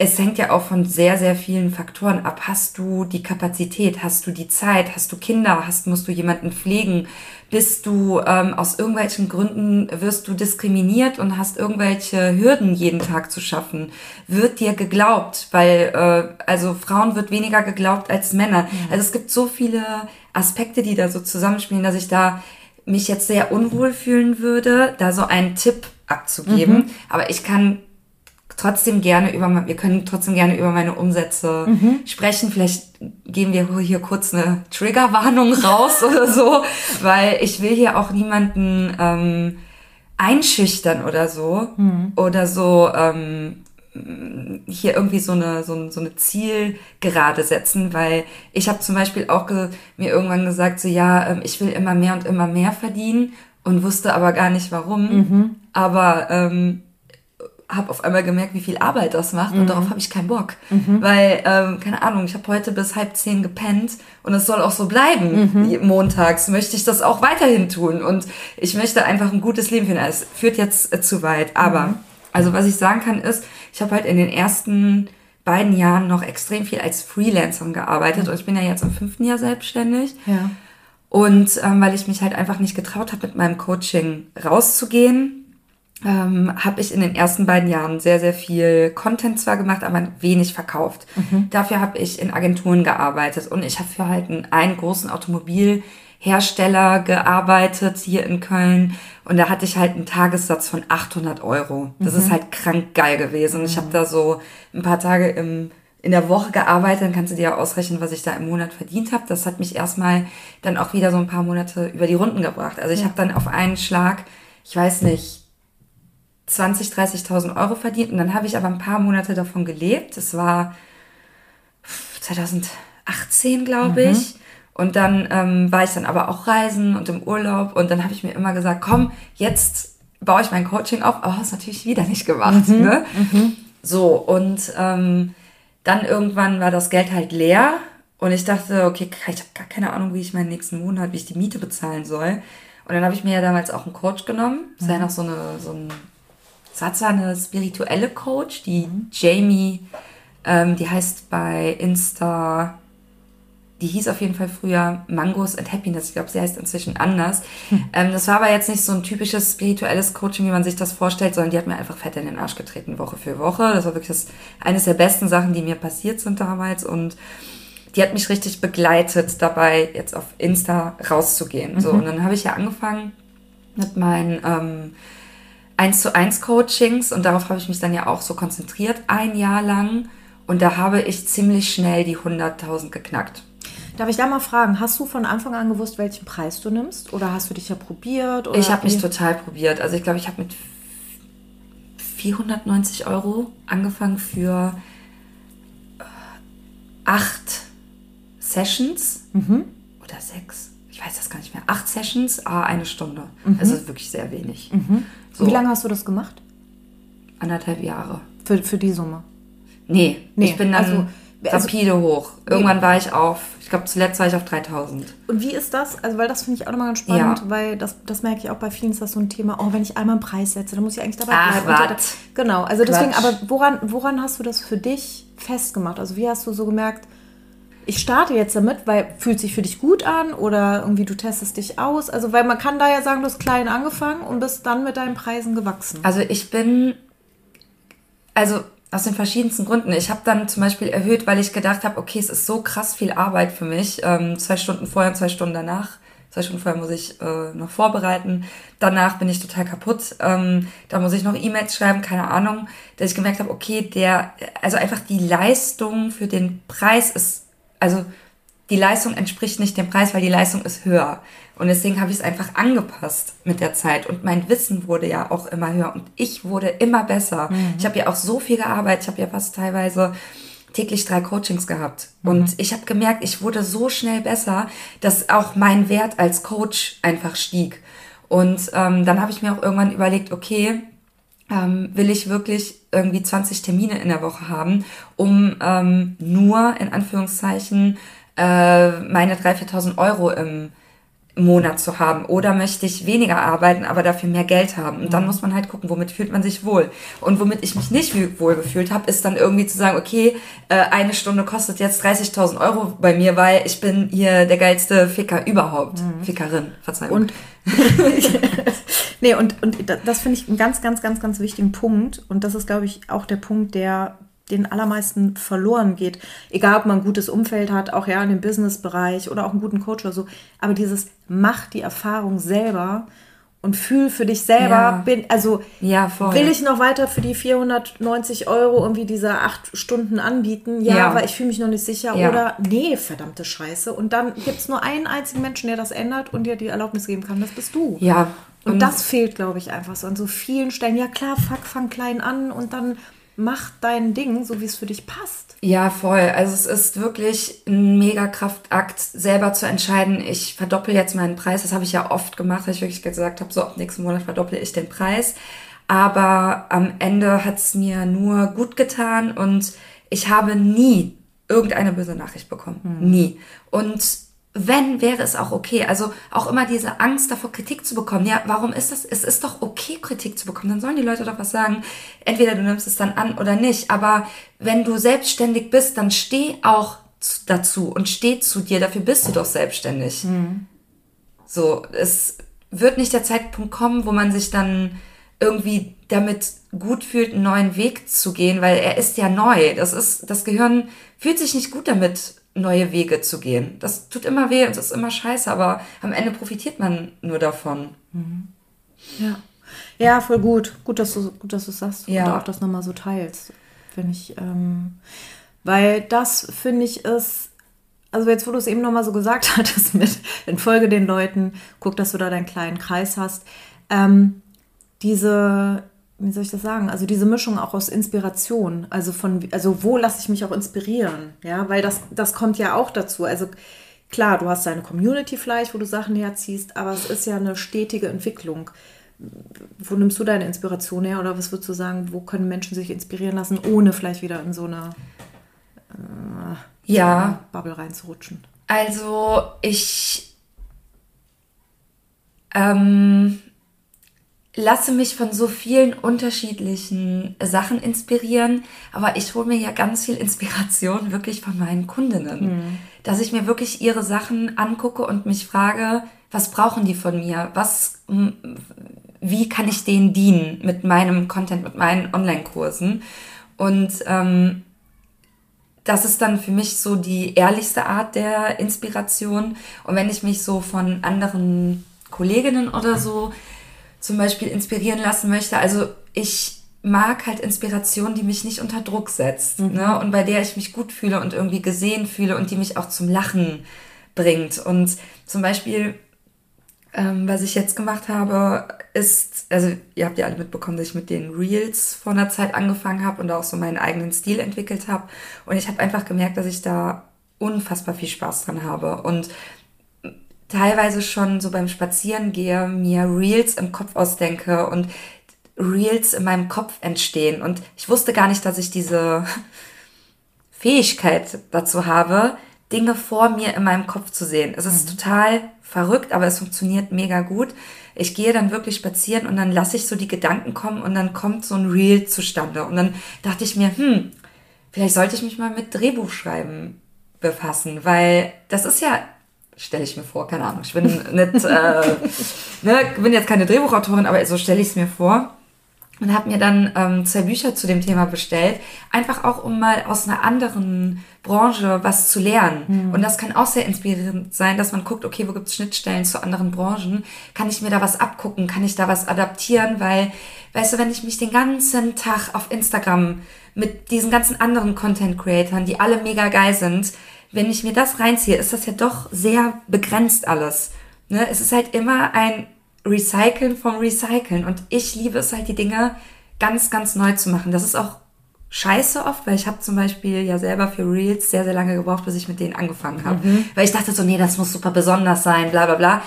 es hängt ja auch von sehr, sehr vielen Faktoren ab. Hast du die Kapazität? Hast du die Zeit? Hast du Kinder? Hast, musst du jemanden pflegen? Bist du ähm, aus irgendwelchen Gründen, wirst du diskriminiert und hast irgendwelche Hürden jeden Tag zu schaffen? Wird dir geglaubt? Weil, äh, also Frauen wird weniger geglaubt als Männer. Mhm. Also es gibt so viele Aspekte, die da so zusammenspielen, dass ich da mich jetzt sehr unwohl fühlen würde, da so einen Tipp abzugeben. Mhm. Aber ich kann trotzdem gerne über, wir können trotzdem gerne über meine Umsätze mhm. sprechen. Vielleicht geben wir hier kurz eine Triggerwarnung raus oder so, weil ich will hier auch niemanden ähm, einschüchtern oder so mhm. oder so ähm, hier irgendwie so eine, so, so eine Zielgerade setzen, weil ich habe zum Beispiel auch mir irgendwann gesagt, so ja, ähm, ich will immer mehr und immer mehr verdienen und wusste aber gar nicht warum. Mhm. Aber ähm, habe auf einmal gemerkt, wie viel Arbeit das macht und darauf habe ich keinen Bock. Weil, ähm, keine Ahnung, ich habe heute bis halb zehn gepennt und es soll auch so bleiben. Montags möchte ich das auch weiterhin tun und ich möchte einfach ein gutes Leben führen. Es führt jetzt äh, zu weit, aber also was ich sagen kann ist, ich habe halt in den ersten beiden Jahren noch extrem viel als Freelancerin gearbeitet und ich bin ja jetzt im fünften Jahr selbstständig. Ja. Und ähm, weil ich mich halt einfach nicht getraut habe, mit meinem Coaching rauszugehen, ähm, habe ich in den ersten beiden Jahren sehr, sehr viel Content zwar gemacht, aber wenig verkauft. Dafür habe ich in Agenturen gearbeitet und ich habe für halt einen, einen großen Automobilhersteller gearbeitet hier in Köln und da hatte ich halt einen Tagessatz von 800 Euro. Das ist halt krank geil gewesen ich habe da so ein paar Tage im in der Woche gearbeitet, dann kannst du dir ja ausrechnen, was ich da im Monat verdient habe. Das hat mich erstmal dann auch wieder so ein paar Monate über die Runden gebracht. Also ich habe dann auf einen Schlag, ich weiß nicht, 20, 30.000 Euro verdient und dann habe ich aber ein paar Monate davon gelebt. Das war 2018, glaube ich. Und dann ähm, war ich dann aber auch reisen und im Urlaub und dann habe ich mir immer gesagt, komm, jetzt baue ich mein Coaching auf, aber hast natürlich wieder nicht gemacht. Ne? So, und ähm, dann irgendwann war das Geld halt leer und ich dachte, okay, ich habe gar keine Ahnung, wie ich meinen nächsten Monat, wie ich die Miete bezahlen soll. Und dann habe ich mir ja damals auch einen Coach genommen. Das war ja noch so eine, so ein, zwar eine spirituelle Coach, die Jamie, ähm, die heißt bei Insta, die hieß auf jeden Fall früher Mangos and Happiness. Ich glaube, sie heißt inzwischen anders. Ähm, das war aber jetzt nicht so ein typisches spirituelles Coaching, wie man sich das vorstellt, sondern die hat mir einfach fett in den Arsch getreten, Woche für Woche. Das war wirklich das, eines der besten Sachen, die mir passiert sind damals. Und die hat mich richtig begleitet dabei, jetzt auf Insta rauszugehen. So, und dann habe ich ja angefangen mit meinen ähm, 1 zu 1 Coachings und darauf habe ich mich dann ja auch so konzentriert, ein Jahr lang. Und da habe ich ziemlich schnell die 100.000 geknackt. Darf ich da mal fragen, hast du von Anfang an gewusst, welchen Preis du nimmst? Oder hast du dich ja probiert? Ich habe mich total probiert. Also ich glaube, ich habe mit 490 Euro angefangen für äh, acht Sessions oder sechs. Ich weiß das gar nicht mehr. Acht Sessions, ah, eine Stunde. Also wirklich sehr wenig. So Wie lange hast du das gemacht? anderthalb Jahre. Für, für die Summe. Nee, Nee, ich bin dann also- also- rapide hoch. Irgendwann war ich auf, ich glaube zuletzt war ich auf 3000. Und wie ist das? Also, weil das finde ich auch nochmal ganz spannend, Ja. weil das, das merke ich auch bei vielen, ist das so ein Thema, oh, wenn ich einmal einen Preis setze, dann muss ich eigentlich dabei Ach, bleiben. Da- Genau, also deswegen, Quatsch. aber woran, woran hast du das für dich festgemacht? Also, wie hast du so gemerkt, ich starte jetzt damit, weil fühlt sich für dich gut an oder irgendwie du testest dich aus? Also, weil man kann da ja sagen, du hast klein angefangen und bist dann mit deinen Preisen gewachsen. Also ich bin, also aus den verschiedensten Gründen. Ich habe dann zum Beispiel erhöht, weil ich gedacht habe, okay, es ist so krass viel Arbeit für mich. Ähm, zwei Stunden vorher und zwei Stunden danach. Zwei Stunden vorher muss ich äh, noch vorbereiten. Danach bin ich total kaputt. Ähm, da muss ich noch E-Mails schreiben, keine Ahnung. Dass ich gemerkt habe, okay, der, also einfach die Leistung für den Preis ist, also die Leistung entspricht nicht dem Preis, weil die Leistung ist höher. Und deswegen habe ich es einfach angepasst mit der Zeit. Und mein Wissen wurde ja auch immer höher und ich wurde immer besser. Ich habe ja auch so viel gearbeitet. Ich habe ja fast teilweise täglich drei Coachings gehabt. Und ich habe gemerkt, ich wurde so schnell besser, dass auch mein Wert als Coach einfach stieg. Und ähm, dann habe ich mir auch irgendwann überlegt, okay, ähm, will ich wirklich irgendwie 20 Termine in der Woche haben, um ähm, nur in Anführungszeichen äh, meine 3.000, 4.000 Euro im Monat zu haben oder möchte ich weniger arbeiten, aber dafür mehr Geld haben. Und dann muss man halt gucken, womit fühlt man sich wohl. Und womit ich mich nicht wohl gefühlt habe, ist dann irgendwie zu sagen, okay, äh, eine Stunde kostet jetzt 30.000 Euro bei mir, weil ich bin hier der geilste Ficker überhaupt. Fickerin, Verzeihung. Und nee, und, und da- das finde ich einen ganz, ganz, ganz, ganz wichtigen Punkt. Und das ist, glaube ich, auch der Punkt, der den allermeisten verloren geht. Egal, ob man ein gutes Umfeld hat, auch ja in dem Businessbereich oder auch einen guten Coach oder so. Aber dieses mach die Erfahrung selber und fühl für dich selber, Ja. bin, also Ja, will ich noch weiter für die 490 Euro irgendwie diese acht Stunden anbieten? Ja, Ja. aber ich fühle mich noch nicht sicher. Oder nee, verdammte Scheiße. Und dann gibt es nur einen einzigen Menschen, der das ändert und dir die Erlaubnis geben kann. Das bist du. ja. Und, das fehlt, glaube ich, einfach so an so vielen Stellen. Ja klar, fuck, fang klein an und dann mach dein Ding, so wie es für dich passt. Ja, voll. Also es ist wirklich ein mega Kraftakt, selber zu entscheiden, ich verdoppel jetzt meinen Preis. Das habe ich ja oft gemacht, dass ich wirklich gesagt habe, so ab nächsten Monat verdopple ich den Preis. Aber am Ende hat's mir nur gut getan und ich habe nie irgendeine böse Nachricht bekommen. Mhm. Nie. Und wenn, wäre es auch okay. Also auch immer diese Angst davor, Kritik zu bekommen. Ja, warum ist das? Es ist doch okay, Kritik zu bekommen. Dann sollen die Leute doch was sagen. Entweder du nimmst es dann an oder nicht. Aber wenn du selbstständig bist, dann steh auch dazu und steh zu dir. Dafür bist du doch selbstständig. Mhm. So, es wird nicht der Zeitpunkt kommen, wo man sich dann irgendwie damit gut fühlt, einen neuen Weg zu gehen, weil er ist ja neu. Das ist, das Gehirn fühlt sich nicht gut damit, neue Wege zu gehen. Das tut immer weh und das ist immer scheiße, aber am Ende profitiert man nur davon. Mhm. Ja. Ja, voll gut. Gut, dass du, gut, dass du sagst ja. und auch das nochmal so teilst. Finde ich, ähm, weil das finde ich ist, also jetzt, wo du es eben nochmal so gesagt hattest mit entfolge den Leuten, guck, dass du da deinen kleinen Kreis hast. Ähm, diese, wie soll ich das sagen? Also diese Mischung auch aus Inspiration, also von, also wo lasse ich mich auch inspirieren, ja, weil das, das kommt ja auch dazu. Also klar, du hast deine Community vielleicht, wo du Sachen herziehst, aber es ist ja eine stetige Entwicklung. Wo nimmst du deine Inspiration her oder was würdest du sagen, wo können Menschen sich inspirieren lassen, ohne vielleicht wieder in so eine äh, ja. Bubble reinzurutschen? Also ich ähm, lasse mich von so vielen unterschiedlichen Sachen inspirieren, aber ich hole mir ja ganz viel Inspiration wirklich von meinen Kundinnen, mhm. dass ich mir wirklich ihre Sachen angucke und mich frage, was brauchen die von mir? Was, wie kann ich denen dienen mit meinem Content, mit meinen Online-Kursen? Und ähm, das ist dann für mich so die ehrlichste Art der Inspiration. Und wenn ich mich so von anderen Kolleginnen oder so zum Beispiel inspirieren lassen möchte. Also ich mag halt Inspiration, die mich nicht unter Druck setzt mhm. ne? und bei der ich mich gut fühle und irgendwie gesehen fühle und die mich auch zum Lachen bringt. Und zum Beispiel, ähm, was ich jetzt gemacht habe, ist, also ihr habt ja alle mitbekommen, dass ich mit den Reels vor einer Zeit angefangen habe und auch so meinen eigenen Stil entwickelt habe. Und ich habe einfach gemerkt, dass ich da unfassbar viel Spaß dran habe. Und teilweise schon so beim Spazieren mir Reels im Kopf ausdenke und Reels in meinem Kopf entstehen. Und ich wusste gar nicht, dass ich diese Fähigkeit dazu habe, Dinge vor mir in meinem Kopf zu sehen. Es ist mhm. total verrückt, aber es funktioniert mega gut. Ich gehe dann wirklich spazieren und dann lasse ich so die Gedanken kommen und dann kommt so ein Reel zustande. Und dann dachte ich mir, hm, vielleicht sollte ich mich mal mit Drehbuchschreiben befassen, weil das ist ja stelle ich mir vor, keine Ahnung. Ich bin nicht, äh, ne, bin jetzt keine Drehbuchautorin, aber so stelle ich es mir vor. Und habe mir dann ähm, zwei Bücher zu dem Thema bestellt, einfach auch um mal aus einer anderen Branche was zu lernen. Mhm. Und das kann auch sehr inspirierend sein, dass man guckt, okay, wo gibt es Schnittstellen zu anderen Branchen? Kann ich mir da was abgucken? Kann ich da was adaptieren? Weil, weißt du, wenn ich mich den ganzen Tag auf Instagram mit diesen ganzen anderen Content-Creatern, die alle mega geil sind, wenn ich mir das reinziehe, ist das ja doch sehr begrenzt alles. Ne? Es ist halt immer ein Recyceln vom Recyceln. Und ich liebe es halt, die Dinge ganz, ganz neu zu machen. Das ist auch scheiße oft, weil ich habe zum Beispiel ja selber für Reels sehr, sehr lange gebraucht, bis ich mit denen angefangen habe. Mhm. Weil ich dachte so, nee, das muss super besonders sein, bla bla bla.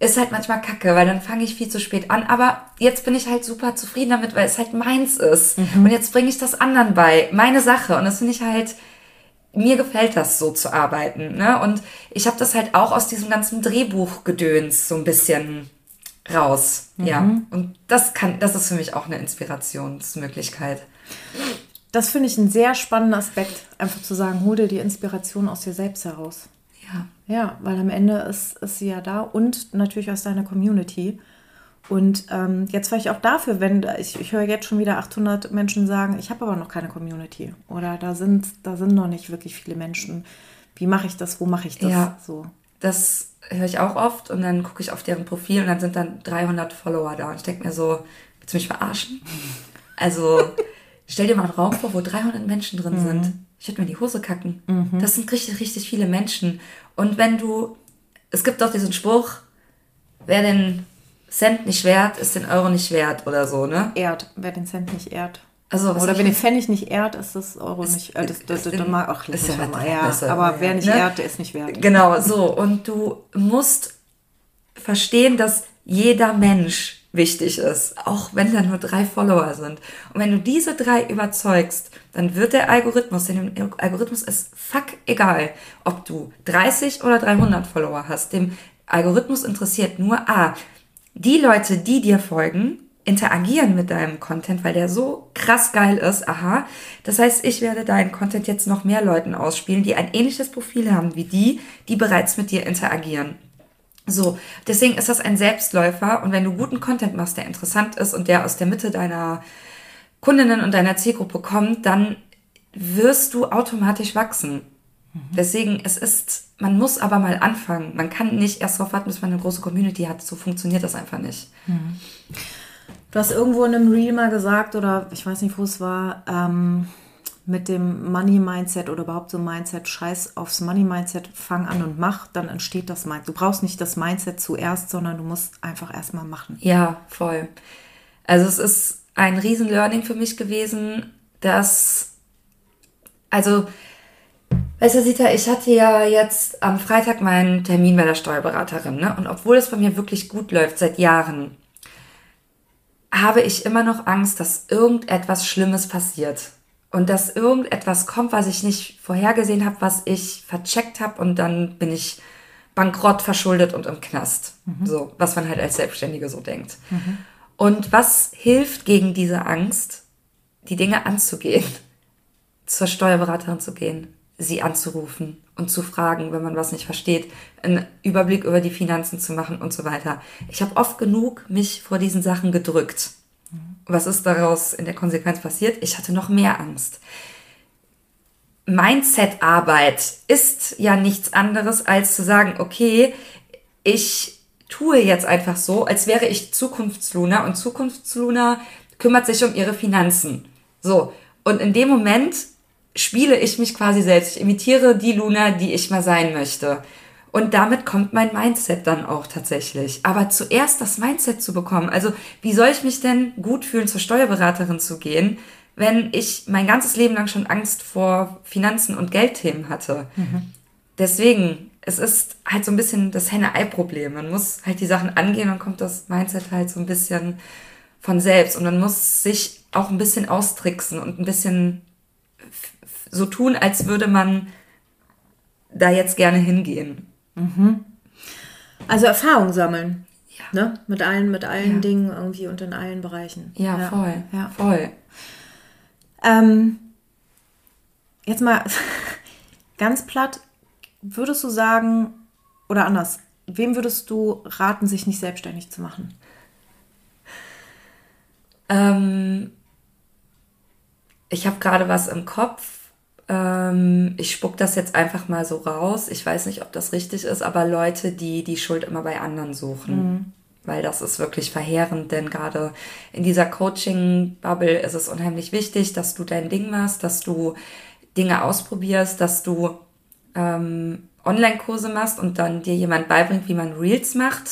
Ist halt manchmal kacke, weil dann fange ich viel zu spät an. Aber jetzt bin ich halt super zufrieden damit, weil es halt meins ist. Mhm. Und jetzt bringe ich das anderen bei. Meine Sache. Und das finde ich halt mir gefällt das so zu arbeiten. Ne? Und ich habe das halt auch aus diesem ganzen Drehbuchgedöns so ein bisschen raus. Mhm. Ja. Und das kann, das ist für mich auch eine Inspirationsmöglichkeit. Das finde ich einen sehr spannenden Aspekt, einfach zu sagen, hol dir die Inspiration aus dir selbst heraus. Ja. Ja, weil am Ende ist, ist sie ja da und natürlich aus deiner Community. Und ähm, jetzt vielleicht auch dafür, wenn ich, ich höre jetzt schon wieder 800 Menschen sagen, ich habe aber noch keine Community oder da sind, da sind noch nicht wirklich viele Menschen. Wie mache ich das? Wo mache ich das? Ja, so. Das höre ich auch oft und dann gucke ich auf deren Profil und dann sind dann 300 Follower da und ich denke mir so, willst du mich verarschen? Also stell dir mal einen Raum vor, wo 300 Menschen drin mhm. sind. Ich würde mir die Hose kacken. Mhm. Das sind richtig, richtig viele Menschen. Und wenn du, es gibt doch diesen Spruch, wer den Cent nicht wert, ist den Euro nicht wert oder so, ne? Ehrt, wer den Cent nicht ehrt. Also, oder wenn den Pfennig nicht ehrt, ist das Euro ist, nicht. Äh, das, das, das, das mag auch ist ja, mal, ja, besser, aber ja, wer nicht ne? ehrt, der ist nicht wert. Genau, so. Und du musst verstehen, dass jeder Mensch wichtig ist, auch wenn da nur drei Follower sind. Und wenn du diese drei überzeugst, dann wird der Algorithmus, denn dem Algorithmus ist fuck egal, ob du 30 oder 300 Follower hast. Dem Algorithmus interessiert nur, ah, die Leute, die dir folgen, interagieren mit deinem Content, weil der so krass geil ist. Aha. Das heißt, ich werde deinen Content jetzt noch mehr Leuten ausspielen, die ein ähnliches Profil haben wie die, die bereits mit dir interagieren. So, deswegen ist das ein Selbstläufer und wenn du guten Content machst, der interessant ist und der aus der Mitte deiner Kundinnen und deiner Zielgruppe kommt, dann wirst du automatisch wachsen. Mhm. Deswegen, es ist, man muss aber mal anfangen. Man kann nicht erst darauf warten, bis man eine große Community hat. So funktioniert das einfach nicht. Mhm. Du hast irgendwo in einem Reel mal gesagt, oder ich weiß nicht, wo es war, ähm, mit dem Money-Mindset oder überhaupt so Mindset, scheiß aufs Money-Mindset, fang an und mach, dann entsteht das Mindset. Du brauchst nicht das Mindset zuerst, sondern du musst einfach erstmal machen. Ja, voll. Also es ist ein riesen Learning für mich gewesen, dass, also, weißt du, Sita, ich hatte ja jetzt am Freitag meinen Termin bei der Steuerberaterin, ne? Und obwohl es bei mir wirklich gut läuft, seit Jahren, habe ich immer noch Angst, dass irgendetwas Schlimmes passiert. Und dass irgendetwas kommt, was ich nicht vorhergesehen habe, was ich vercheckt habe und dann bin ich bankrott, verschuldet und im Knast. Mhm. So, was man halt als Selbstständige so denkt. Mhm. Und was hilft gegen diese Angst, die Dinge anzugehen, zur Steuerberaterin zu gehen, sie anzurufen und zu fragen, wenn man was nicht versteht, einen Überblick über die Finanzen zu machen und so weiter. Ich habe oft genug mich vor diesen Sachen gedrückt. Was ist daraus in der Konsequenz passiert? Ich hatte noch mehr Angst. Mindset-Arbeit ist ja nichts anderes, als zu sagen, okay, ich tue jetzt einfach so, als wäre ich Zukunftsluna und Zukunftsluna kümmert sich um ihre Finanzen. So. Und in dem Moment spiele ich mich quasi selbst. Ich imitiere die Luna, die ich mal sein möchte. Und damit kommt mein Mindset dann auch tatsächlich. Aber zuerst das Mindset zu bekommen. Also, wie soll ich mich denn gut fühlen, zur Steuerberaterin zu gehen, wenn ich mein ganzes Leben lang schon Angst vor Finanzen und Geldthemen hatte? Mhm. Deswegen, es ist halt so ein bisschen das Henne-Ei-Problem. Man muss halt die Sachen angehen und kommt das Mindset halt so ein bisschen von selbst. Und man muss sich auch ein bisschen austricksen und ein bisschen so tun, als würde man da jetzt gerne hingehen. Mhm. Also Erfahrung sammeln. Ja. Ne? Mit allen, mit allen ja. Dingen irgendwie und in allen Bereichen. Ja, ja. voll. Ja. Voll. Ähm, jetzt mal ganz platt, würdest du sagen, oder anders, wem würdest du raten, sich nicht selbstständig zu machen? Ähm, ich habe gerade was im Kopf ähm, ich spuck das jetzt einfach mal so raus. Ich weiß nicht, ob das richtig ist, aber Leute, die die Schuld immer bei anderen suchen. Mhm. Weil das ist wirklich verheerend, denn gerade in dieser Coaching-Bubble ist es unheimlich wichtig, dass du dein Ding machst, dass du Dinge ausprobierst, dass du ähm, Online-Kurse machst und dann dir jemand beibringt, wie man Reels macht,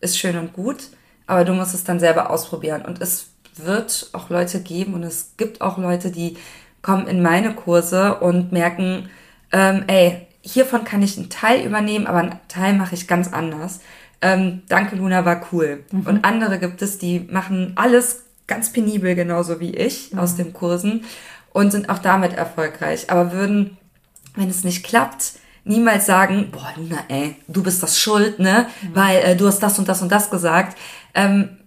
ist schön und gut, aber du musst es dann selber ausprobieren. Und es wird auch Leute geben und es gibt auch Leute, die kommen in meine Kurse und merken, ähm, ey, hiervon kann ich einen Teil übernehmen, aber einen Teil mache ich ganz anders. Ähm, danke, Luna, war cool. Mhm. Und andere gibt es, die machen alles ganz penibel, genauso wie ich, mhm. aus den Kursen und sind auch damit erfolgreich. Aber würden, wenn es nicht klappt, niemals sagen, boah, Luna, ey, du bist das schuld, ne? Mhm. Weil äh, du hast das und das und das gesagt. Ähm,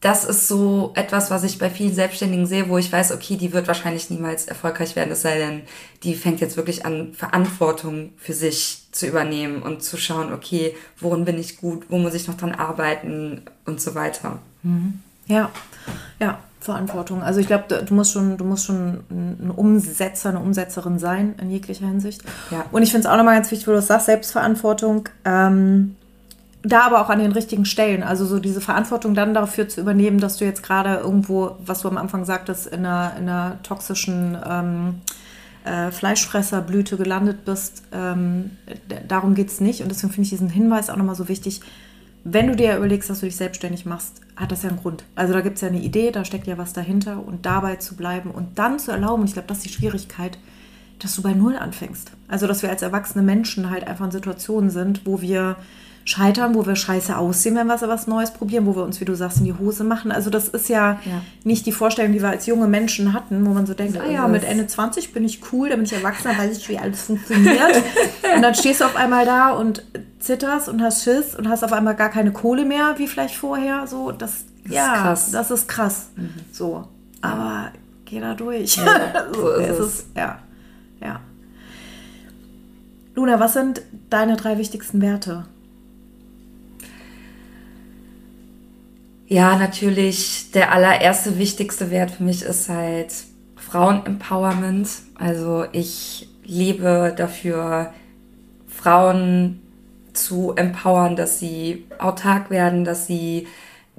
das ist so etwas, was ich bei vielen Selbstständigen sehe, wo ich weiß, okay, die wird wahrscheinlich niemals erfolgreich werden, es sei denn, die fängt jetzt wirklich an, Verantwortung für sich zu übernehmen und zu schauen, okay, worin bin ich gut, wo muss ich noch dran arbeiten und so weiter. Mhm. Ja, ja, Verantwortung. Also ich glaube, du musst schon, du musst schon ein Umsetzer, eine Umsetzerin sein in jeglicher Hinsicht. Ja. Und ich finde es auch nochmal ganz wichtig, wo du sagst, Selbstverantwortung. Ähm, da aber auch an den richtigen Stellen. Also so diese Verantwortung dann dafür zu übernehmen, dass du jetzt gerade irgendwo, was du am Anfang sagtest, in einer, in einer toxischen ähm, äh, Fleischfresserblüte gelandet bist. Ähm, darum geht es nicht. Und deswegen finde ich diesen Hinweis auch nochmal so wichtig. Wenn du dir überlegst, dass du dich selbstständig machst, hat das ja einen Grund. Also da gibt es ja eine Idee, da steckt ja was dahinter und dabei zu bleiben und dann zu erlauben, ich glaube, das ist die Schwierigkeit, dass du bei Null anfängst. Also, dass wir als erwachsene Menschen halt einfach in Situationen sind, wo wir scheitern, wo wir scheiße aussehen, wenn wir was Neues probieren, wo wir uns, wie du sagst, in die Hose machen. Also das ist ja, ja. nicht die Vorstellung, die wir als junge Menschen hatten, wo man so denkt, so ah ja, mit Ende 20 bin ich cool, dann bin ich erwachsen, weiß ich, wie alles funktioniert. und dann stehst du auf einmal da und zitterst und hast Schiss und hast auf einmal gar keine Kohle mehr, wie vielleicht vorher. So, das, das ja, ist krass. das ist krass. Mhm. So, aber geh da durch. Ja, so ist es. Ist, ja, ja. Luna, was sind deine drei wichtigsten Werte? Ja, natürlich, der allererste wichtigste Wert für mich ist halt Frauen-Empowerment. Also ich lebe dafür, Frauen zu empowern, dass sie autark werden, dass sie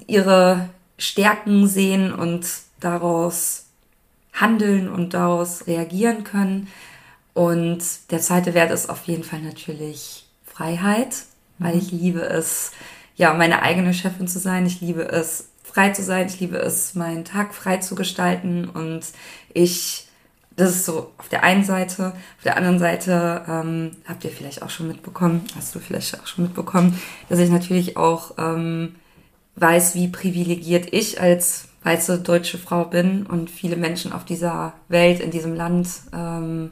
ihre Stärken sehen und daraus handeln und daraus reagieren können. Und der zweite Wert ist auf jeden Fall natürlich Freiheit, weil ich liebe es, ja, meine eigene Chefin zu sein. Ich liebe es, frei zu sein. Ich liebe es, meinen Tag frei zu gestalten. Und ich, das ist so auf der einen Seite. Auf der anderen Seite ähm, habt ihr vielleicht auch schon mitbekommen, hast du vielleicht auch schon mitbekommen, dass ich natürlich auch ähm, weiß, wie privilegiert ich als weiße deutsche Frau bin und viele Menschen auf dieser Welt, in diesem Land ähm,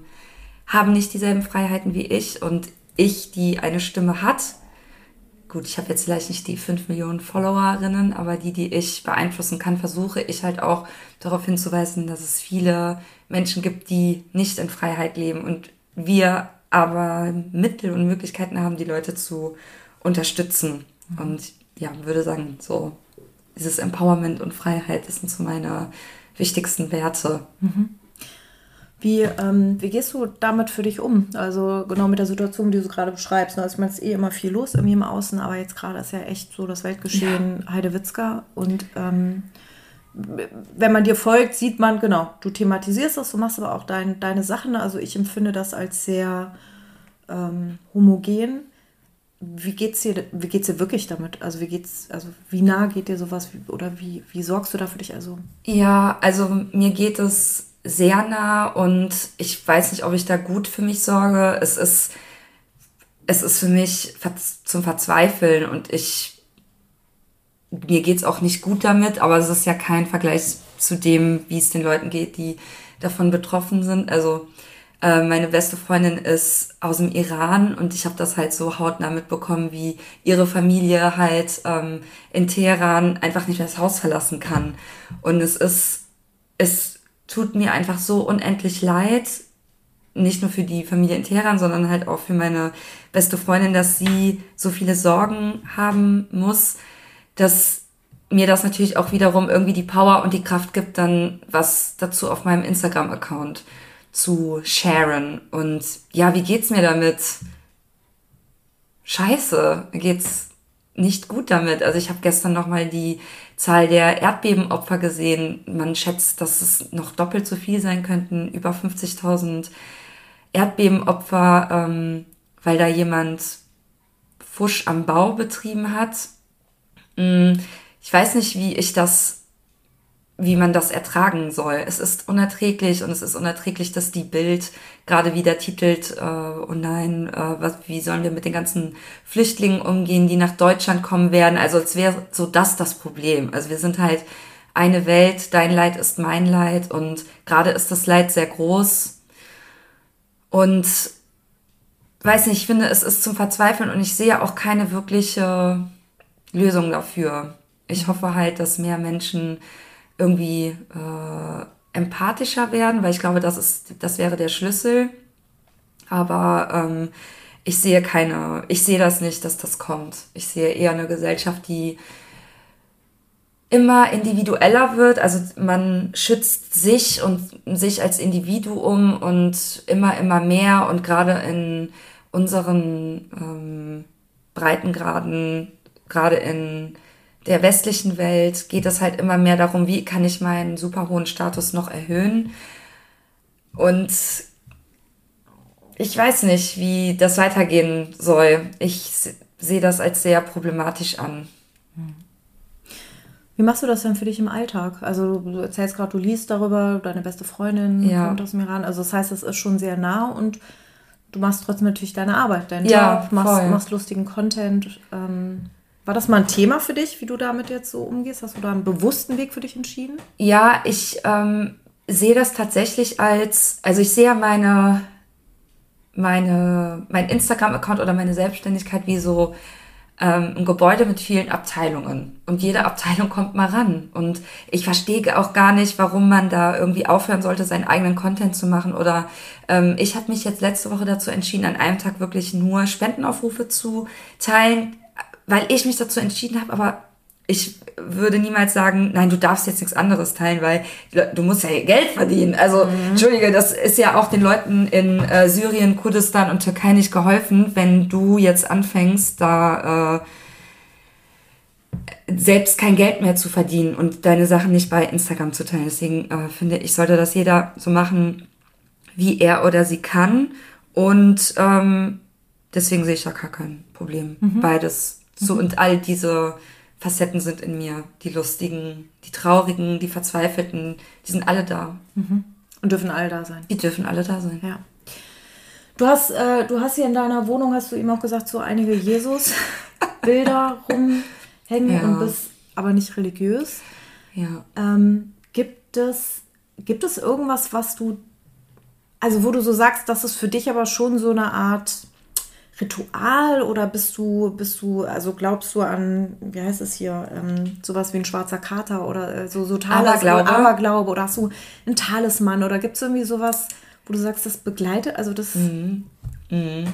haben nicht dieselben Freiheiten wie ich und ich, die eine Stimme hat, gut, ich habe jetzt vielleicht nicht die 5 Millionen Followerinnen, aber die, die ich beeinflussen kann, versuche ich halt auch darauf hinzuweisen, dass es viele Menschen gibt, die nicht in Freiheit leben und wir aber Mittel und Möglichkeiten haben, die Leute zu unterstützen. Mhm. Und ja, würde sagen, so dieses Empowerment und Freiheit, das sind so meine wichtigsten Werte. Mhm. Wie, ähm, wie gehst du damit für dich um? Also genau mit der Situation, die du gerade beschreibst. Also ich meine, es ist eh immer viel los irgendwie im Außen, aber jetzt gerade ist ja echt so das Weltgeschehen ja. Heidewitzka. Und ähm, wenn man dir folgt, sieht man, genau, du thematisierst das, du machst aber auch dein, deine Sachen. Also ich empfinde das als sehr ähm, homogen. Wie geht's dir, wie geht's dir wirklich damit? Also wie geht's, also wie nah geht dir sowas oder wie, wie sorgst du da für dich? Also ja, also mir geht es sehr nah und ich weiß nicht, ob ich da gut für mich sorge. Es ist, es ist für mich zum Verzweifeln und ich, mir geht's auch nicht gut damit, aber es ist ja kein Vergleich zu dem, wie es den Leuten geht, die davon betroffen sind. Also äh, meine beste Freundin ist aus dem Iran und ich habe das halt so hautnah mitbekommen, wie ihre Familie halt ähm, in Teheran einfach nicht mehr das Haus verlassen kann. Und es ist, es tut mir einfach so unendlich leid, nicht nur für die Familie in Teheran, sondern halt auch für meine beste Freundin, dass sie so viele Sorgen haben muss, dass mir das natürlich auch wiederum irgendwie die Power und die Kraft gibt, dann was dazu auf meinem Instagram-Account zu sharen. Und ja, wie geht's mir damit? Scheiße, geht's nicht gut damit. Also ich habe gestern noch mal die Zahl der Erdbebenopfer gesehen. Man schätzt, dass es noch doppelt so viel sein könnten, über 50.000 Erdbebenopfer, ähm, weil da jemand Fusch am Bau betrieben hat. Hm, ich weiß nicht, wie ich das wie man das ertragen soll. Es ist unerträglich und es ist unerträglich, dass die Bild gerade wieder titelt, äh, oh nein, äh, was, wie sollen wir mit den ganzen Flüchtlingen umgehen, die nach Deutschland kommen werden. Also als wäre so das das Problem. Also wir sind halt eine Welt, dein Leid ist mein Leid und gerade ist das Leid sehr groß. Und weiß nicht, ich finde, es ist zum Verzweifeln und ich sehe auch keine wirkliche Lösung dafür. Ich hoffe halt, dass mehr Menschen irgendwie äh, empathischer werden, weil ich glaube, das ist, das wäre der Schlüssel. Aber ähm, ich sehe keine, ich sehe das nicht, dass das kommt. Ich sehe eher eine Gesellschaft, die immer individueller wird. Also man schützt sich und sich als Individuum und immer, immer mehr. Und gerade in unseren ähm, Breitengraden, gerade in der westlichen Welt geht es halt immer mehr darum, wie kann ich meinen super hohen Status noch erhöhen. Und ich weiß nicht, wie das weitergehen soll. Ich sehe das als sehr problematisch an. Wie machst du das denn für dich im Alltag? Also du erzählst gerade, du liest darüber, deine beste Freundin Ja. kommt aus dem Iran. Also das heißt, es ist schon sehr nah und du machst trotzdem natürlich deine Arbeit, deinen Ja, Job, machst, machst lustigen Content. Ähm, war das mal ein Thema für dich, wie du damit jetzt so umgehst? Hast du da einen bewussten Weg für dich entschieden? Ja, ich ähm, sehe das tatsächlich als, also ich sehe ja meine, meine, mein Instagram-Account oder meine Selbstständigkeit wie so ähm, ein Gebäude mit vielen Abteilungen. Und jede Abteilung kommt mal ran. Und ich verstehe auch gar nicht, warum man da irgendwie aufhören sollte, seinen eigenen Content zu machen. Oder ähm, ich habe mich jetzt letzte Woche dazu entschieden, an einem Tag wirklich nur Spendenaufrufe zu teilen, weil ich mich dazu entschieden habe, aber ich würde niemals sagen, nein, du darfst jetzt nichts anderes teilen, weil du musst ja Geld verdienen. Also, Entschuldige, das ist ja auch den Leuten in äh, Syrien, Kurdistan und Türkei nicht geholfen, wenn du jetzt anfängst, da äh, selbst kein Geld mehr zu verdienen und deine Sachen nicht bei Instagram zu teilen. Deswegen äh, finde ich, sollte das jeder so machen, wie er oder sie kann. Und ähm, deswegen sehe ich da gar kein Problem. Beides so und all diese Facetten sind in mir. Die lustigen, die traurigen, die verzweifelten, die sind alle da. Und dürfen alle da sein. Die dürfen alle da sein. Ja. Du hast, äh, du hast hier in deiner Wohnung, hast du eben auch gesagt, so einige Jesus-Bilder rumhängen Ja. und bist aber nicht religiös. Ja. Ähm, gibt es, gibt es irgendwas, was du, also wo du so sagst, das ist für dich aber schon so eine Art Ritual oder bist du, bist du, also glaubst du an, wie heißt es hier, ähm, sowas wie ein schwarzer Kater oder äh, so, so Talis- Aberglaube. Aberglaube oder hast du einen Talisman oder gibt es irgendwie sowas, wo du sagst, das begleitet, also das, Mhm.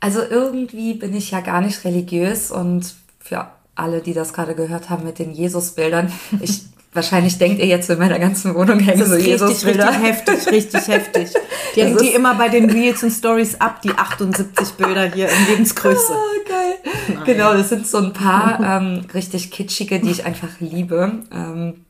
Also irgendwie bin ich ja gar nicht religiös und für alle, die das gerade gehört haben mit den Jesusbildern, ich wahrscheinlich denkt ihr jetzt in meiner ganzen Wohnung hängen so ist richtig, Jesusbilder. richtig heftig, richtig heftig. Die hängen die immer bei den Reels und Stories ab, die 78 Bilder hier in Lebensgröße. Ah, geil. Genau, das sind so ein paar ähm, richtig kitschige, die ich einfach liebe. Ähm,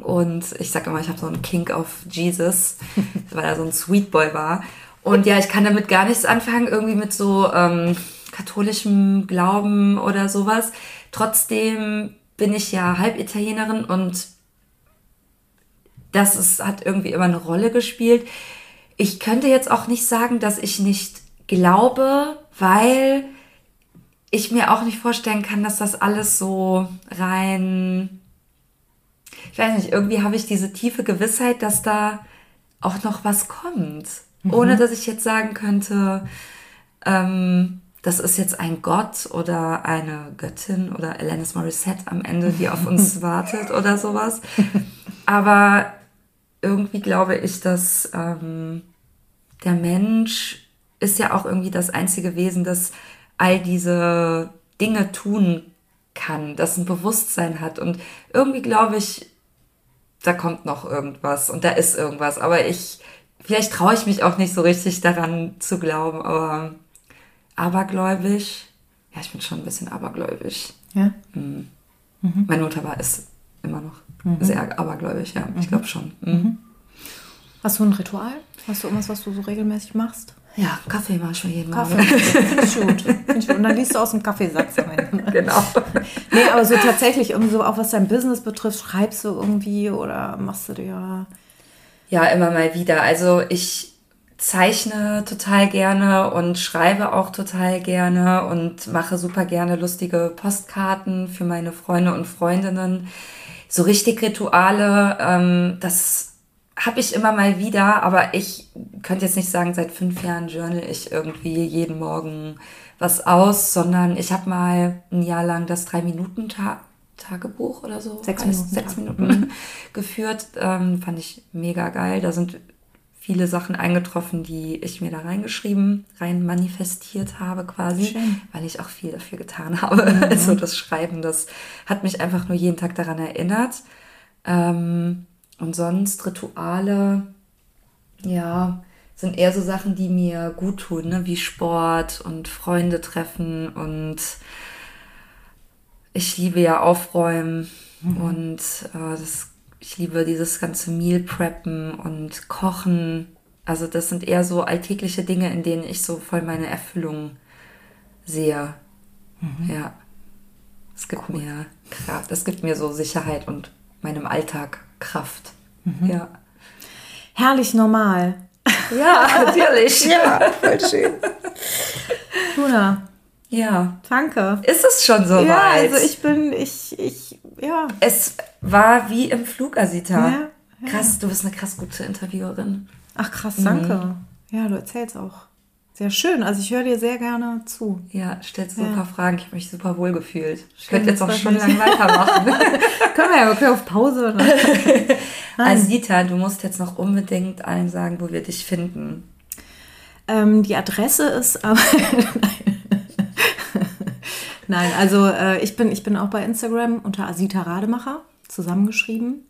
und ich sage immer, ich habe so einen Kink auf Jesus, weil er so ein Sweet Boy war. Und ja, ich kann damit gar nichts anfangen, irgendwie mit so ähm, katholischem Glauben oder sowas. Trotzdem bin ich ja halb Italienerin und das ist, hat irgendwie immer eine Rolle gespielt. Ich könnte jetzt auch nicht sagen, dass ich nicht glaube, weil ich mir auch nicht vorstellen kann, dass das alles so rein, ich weiß nicht, irgendwie habe ich diese tiefe Gewissheit, dass da auch noch was kommt. Ohne dass ich jetzt sagen könnte, ähm, das ist jetzt ein Gott oder eine Göttin oder Alanis Morissette am Ende, die auf uns wartet oder sowas. Aber irgendwie glaube ich, dass ähm, der Mensch ist ja auch irgendwie das einzige Wesen, das all diese Dinge tun kann, das ein Bewusstsein hat. Und irgendwie glaube ich, da kommt noch irgendwas und da ist irgendwas. Aber ich, vielleicht traue ich mich auch nicht so richtig daran zu glauben, aber abergläubisch, ja, ich bin schon ein bisschen abergläubisch. Ja. Meine Mutter war es immer noch sehr abergläubig, ja, ich glaube schon. Mhm. Hast du ein Ritual? Hast du irgendwas, was du so regelmäßig machst? Ja, Kaffee mache ich schon jeden Kaffee. Morgen. Finde ich gut. Find ich gut. Und dann liest du aus dem Kaffeesatz am Ende. genau. Nee, aber so tatsächlich, irgendwie so, auch was dein Business betrifft, schreibst du irgendwie oder machst du dir. Ja, immer mal wieder. Also ich zeichne total gerne und schreibe auch total gerne und mache super gerne lustige Postkarten für meine Freunde und Freundinnen. So richtig Rituale, ähm, das habe ich immer mal wieder, aber ich könnte jetzt nicht sagen, seit fünf Jahren journal ich irgendwie jeden Morgen was aus, sondern ich habe mal ein Jahr lang das Drei-Minuten-Tagebuch oder so. Sechs Minuten Sechs. Minuten geführt. Ähm, fand ich mega geil. Da sind viele Sachen eingetroffen, die ich mir da reingeschrieben, rein manifestiert habe quasi, Schön. weil ich auch viel dafür getan habe. Also das Schreiben, das hat mich einfach nur jeden Tag daran erinnert. Ähm, und sonst Rituale, ja, sind eher so Sachen, die mir gut tun, ne? wie Sport und Freunde treffen und ich liebe ja Aufräumen und äh, das, ich liebe dieses ganze Meal Preppen und Kochen. Also das sind eher so alltägliche Dinge, in denen ich so voll meine Erfüllung sehe. Ja. Es gibt mir Kraft, es gibt mir so Sicherheit und meinem Alltag Kraft. Ja. Herrlich normal. Ja, natürlich. Ja, voll schön. Luna, Ja. danke. Ist es schon so Ja, weit? also ich bin, ich, ich, ja. es war wie im Flug, Asita. Ja, ja. Krass, du bist eine krass gute Interviewerin. Ach krass, danke. Ja, du erzählst auch. Sehr schön. Also ich höre dir sehr gerne zu. Ja, stellst super Ja. Fragen. Ich habe mich super wohl gefühlt. Ich könnte jetzt auch schon lange weitermachen. Können wir ja, wir können auf Pause. Asita, du musst jetzt noch unbedingt allen sagen, wo wir dich finden. Ähm, die Adresse ist aber. Nein, also äh, ich, bin, ich bin auch bei Instagram unter Asita Rademacher zusammengeschrieben.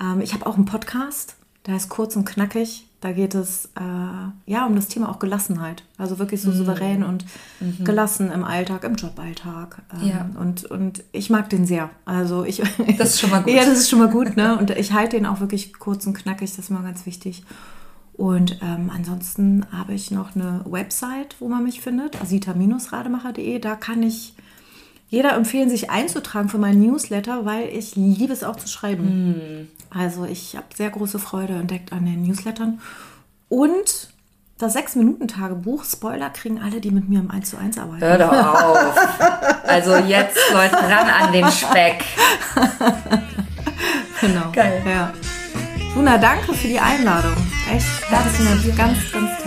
Ähm, ich habe auch einen Podcast, der ist kurz und knackig. Da geht es äh, ja um das Thema auch Gelassenheit. Also wirklich so souverän und gelassen im Alltag, im Joballtag. Ähm, Ja. und, und ich mag den sehr. Also ich. Das ist schon mal gut. ja, das ist schon mal gut, ne? Und ich halte den auch wirklich kurz und knackig, das ist mal ganz wichtig. Und ähm, ansonsten habe ich noch eine Website, wo man mich findet, asita-rademacher.de. Da kann ich jeder empfehlen, sich einzutragen für meinen Newsletter, weil ich liebe es auch zu schreiben. Also ich habe sehr große Freude entdeckt an den Newslettern. Und das 6-Minuten-Tagebuch, Spoiler, kriegen alle, die mit mir im 1 zu 1 arbeiten. Hör doch auf. Also jetzt, Leute, ran an den Speck. Genau. Geil. Ja. Luna, danke für die Einladung. Echt, das ist mir ganz, ganz toll.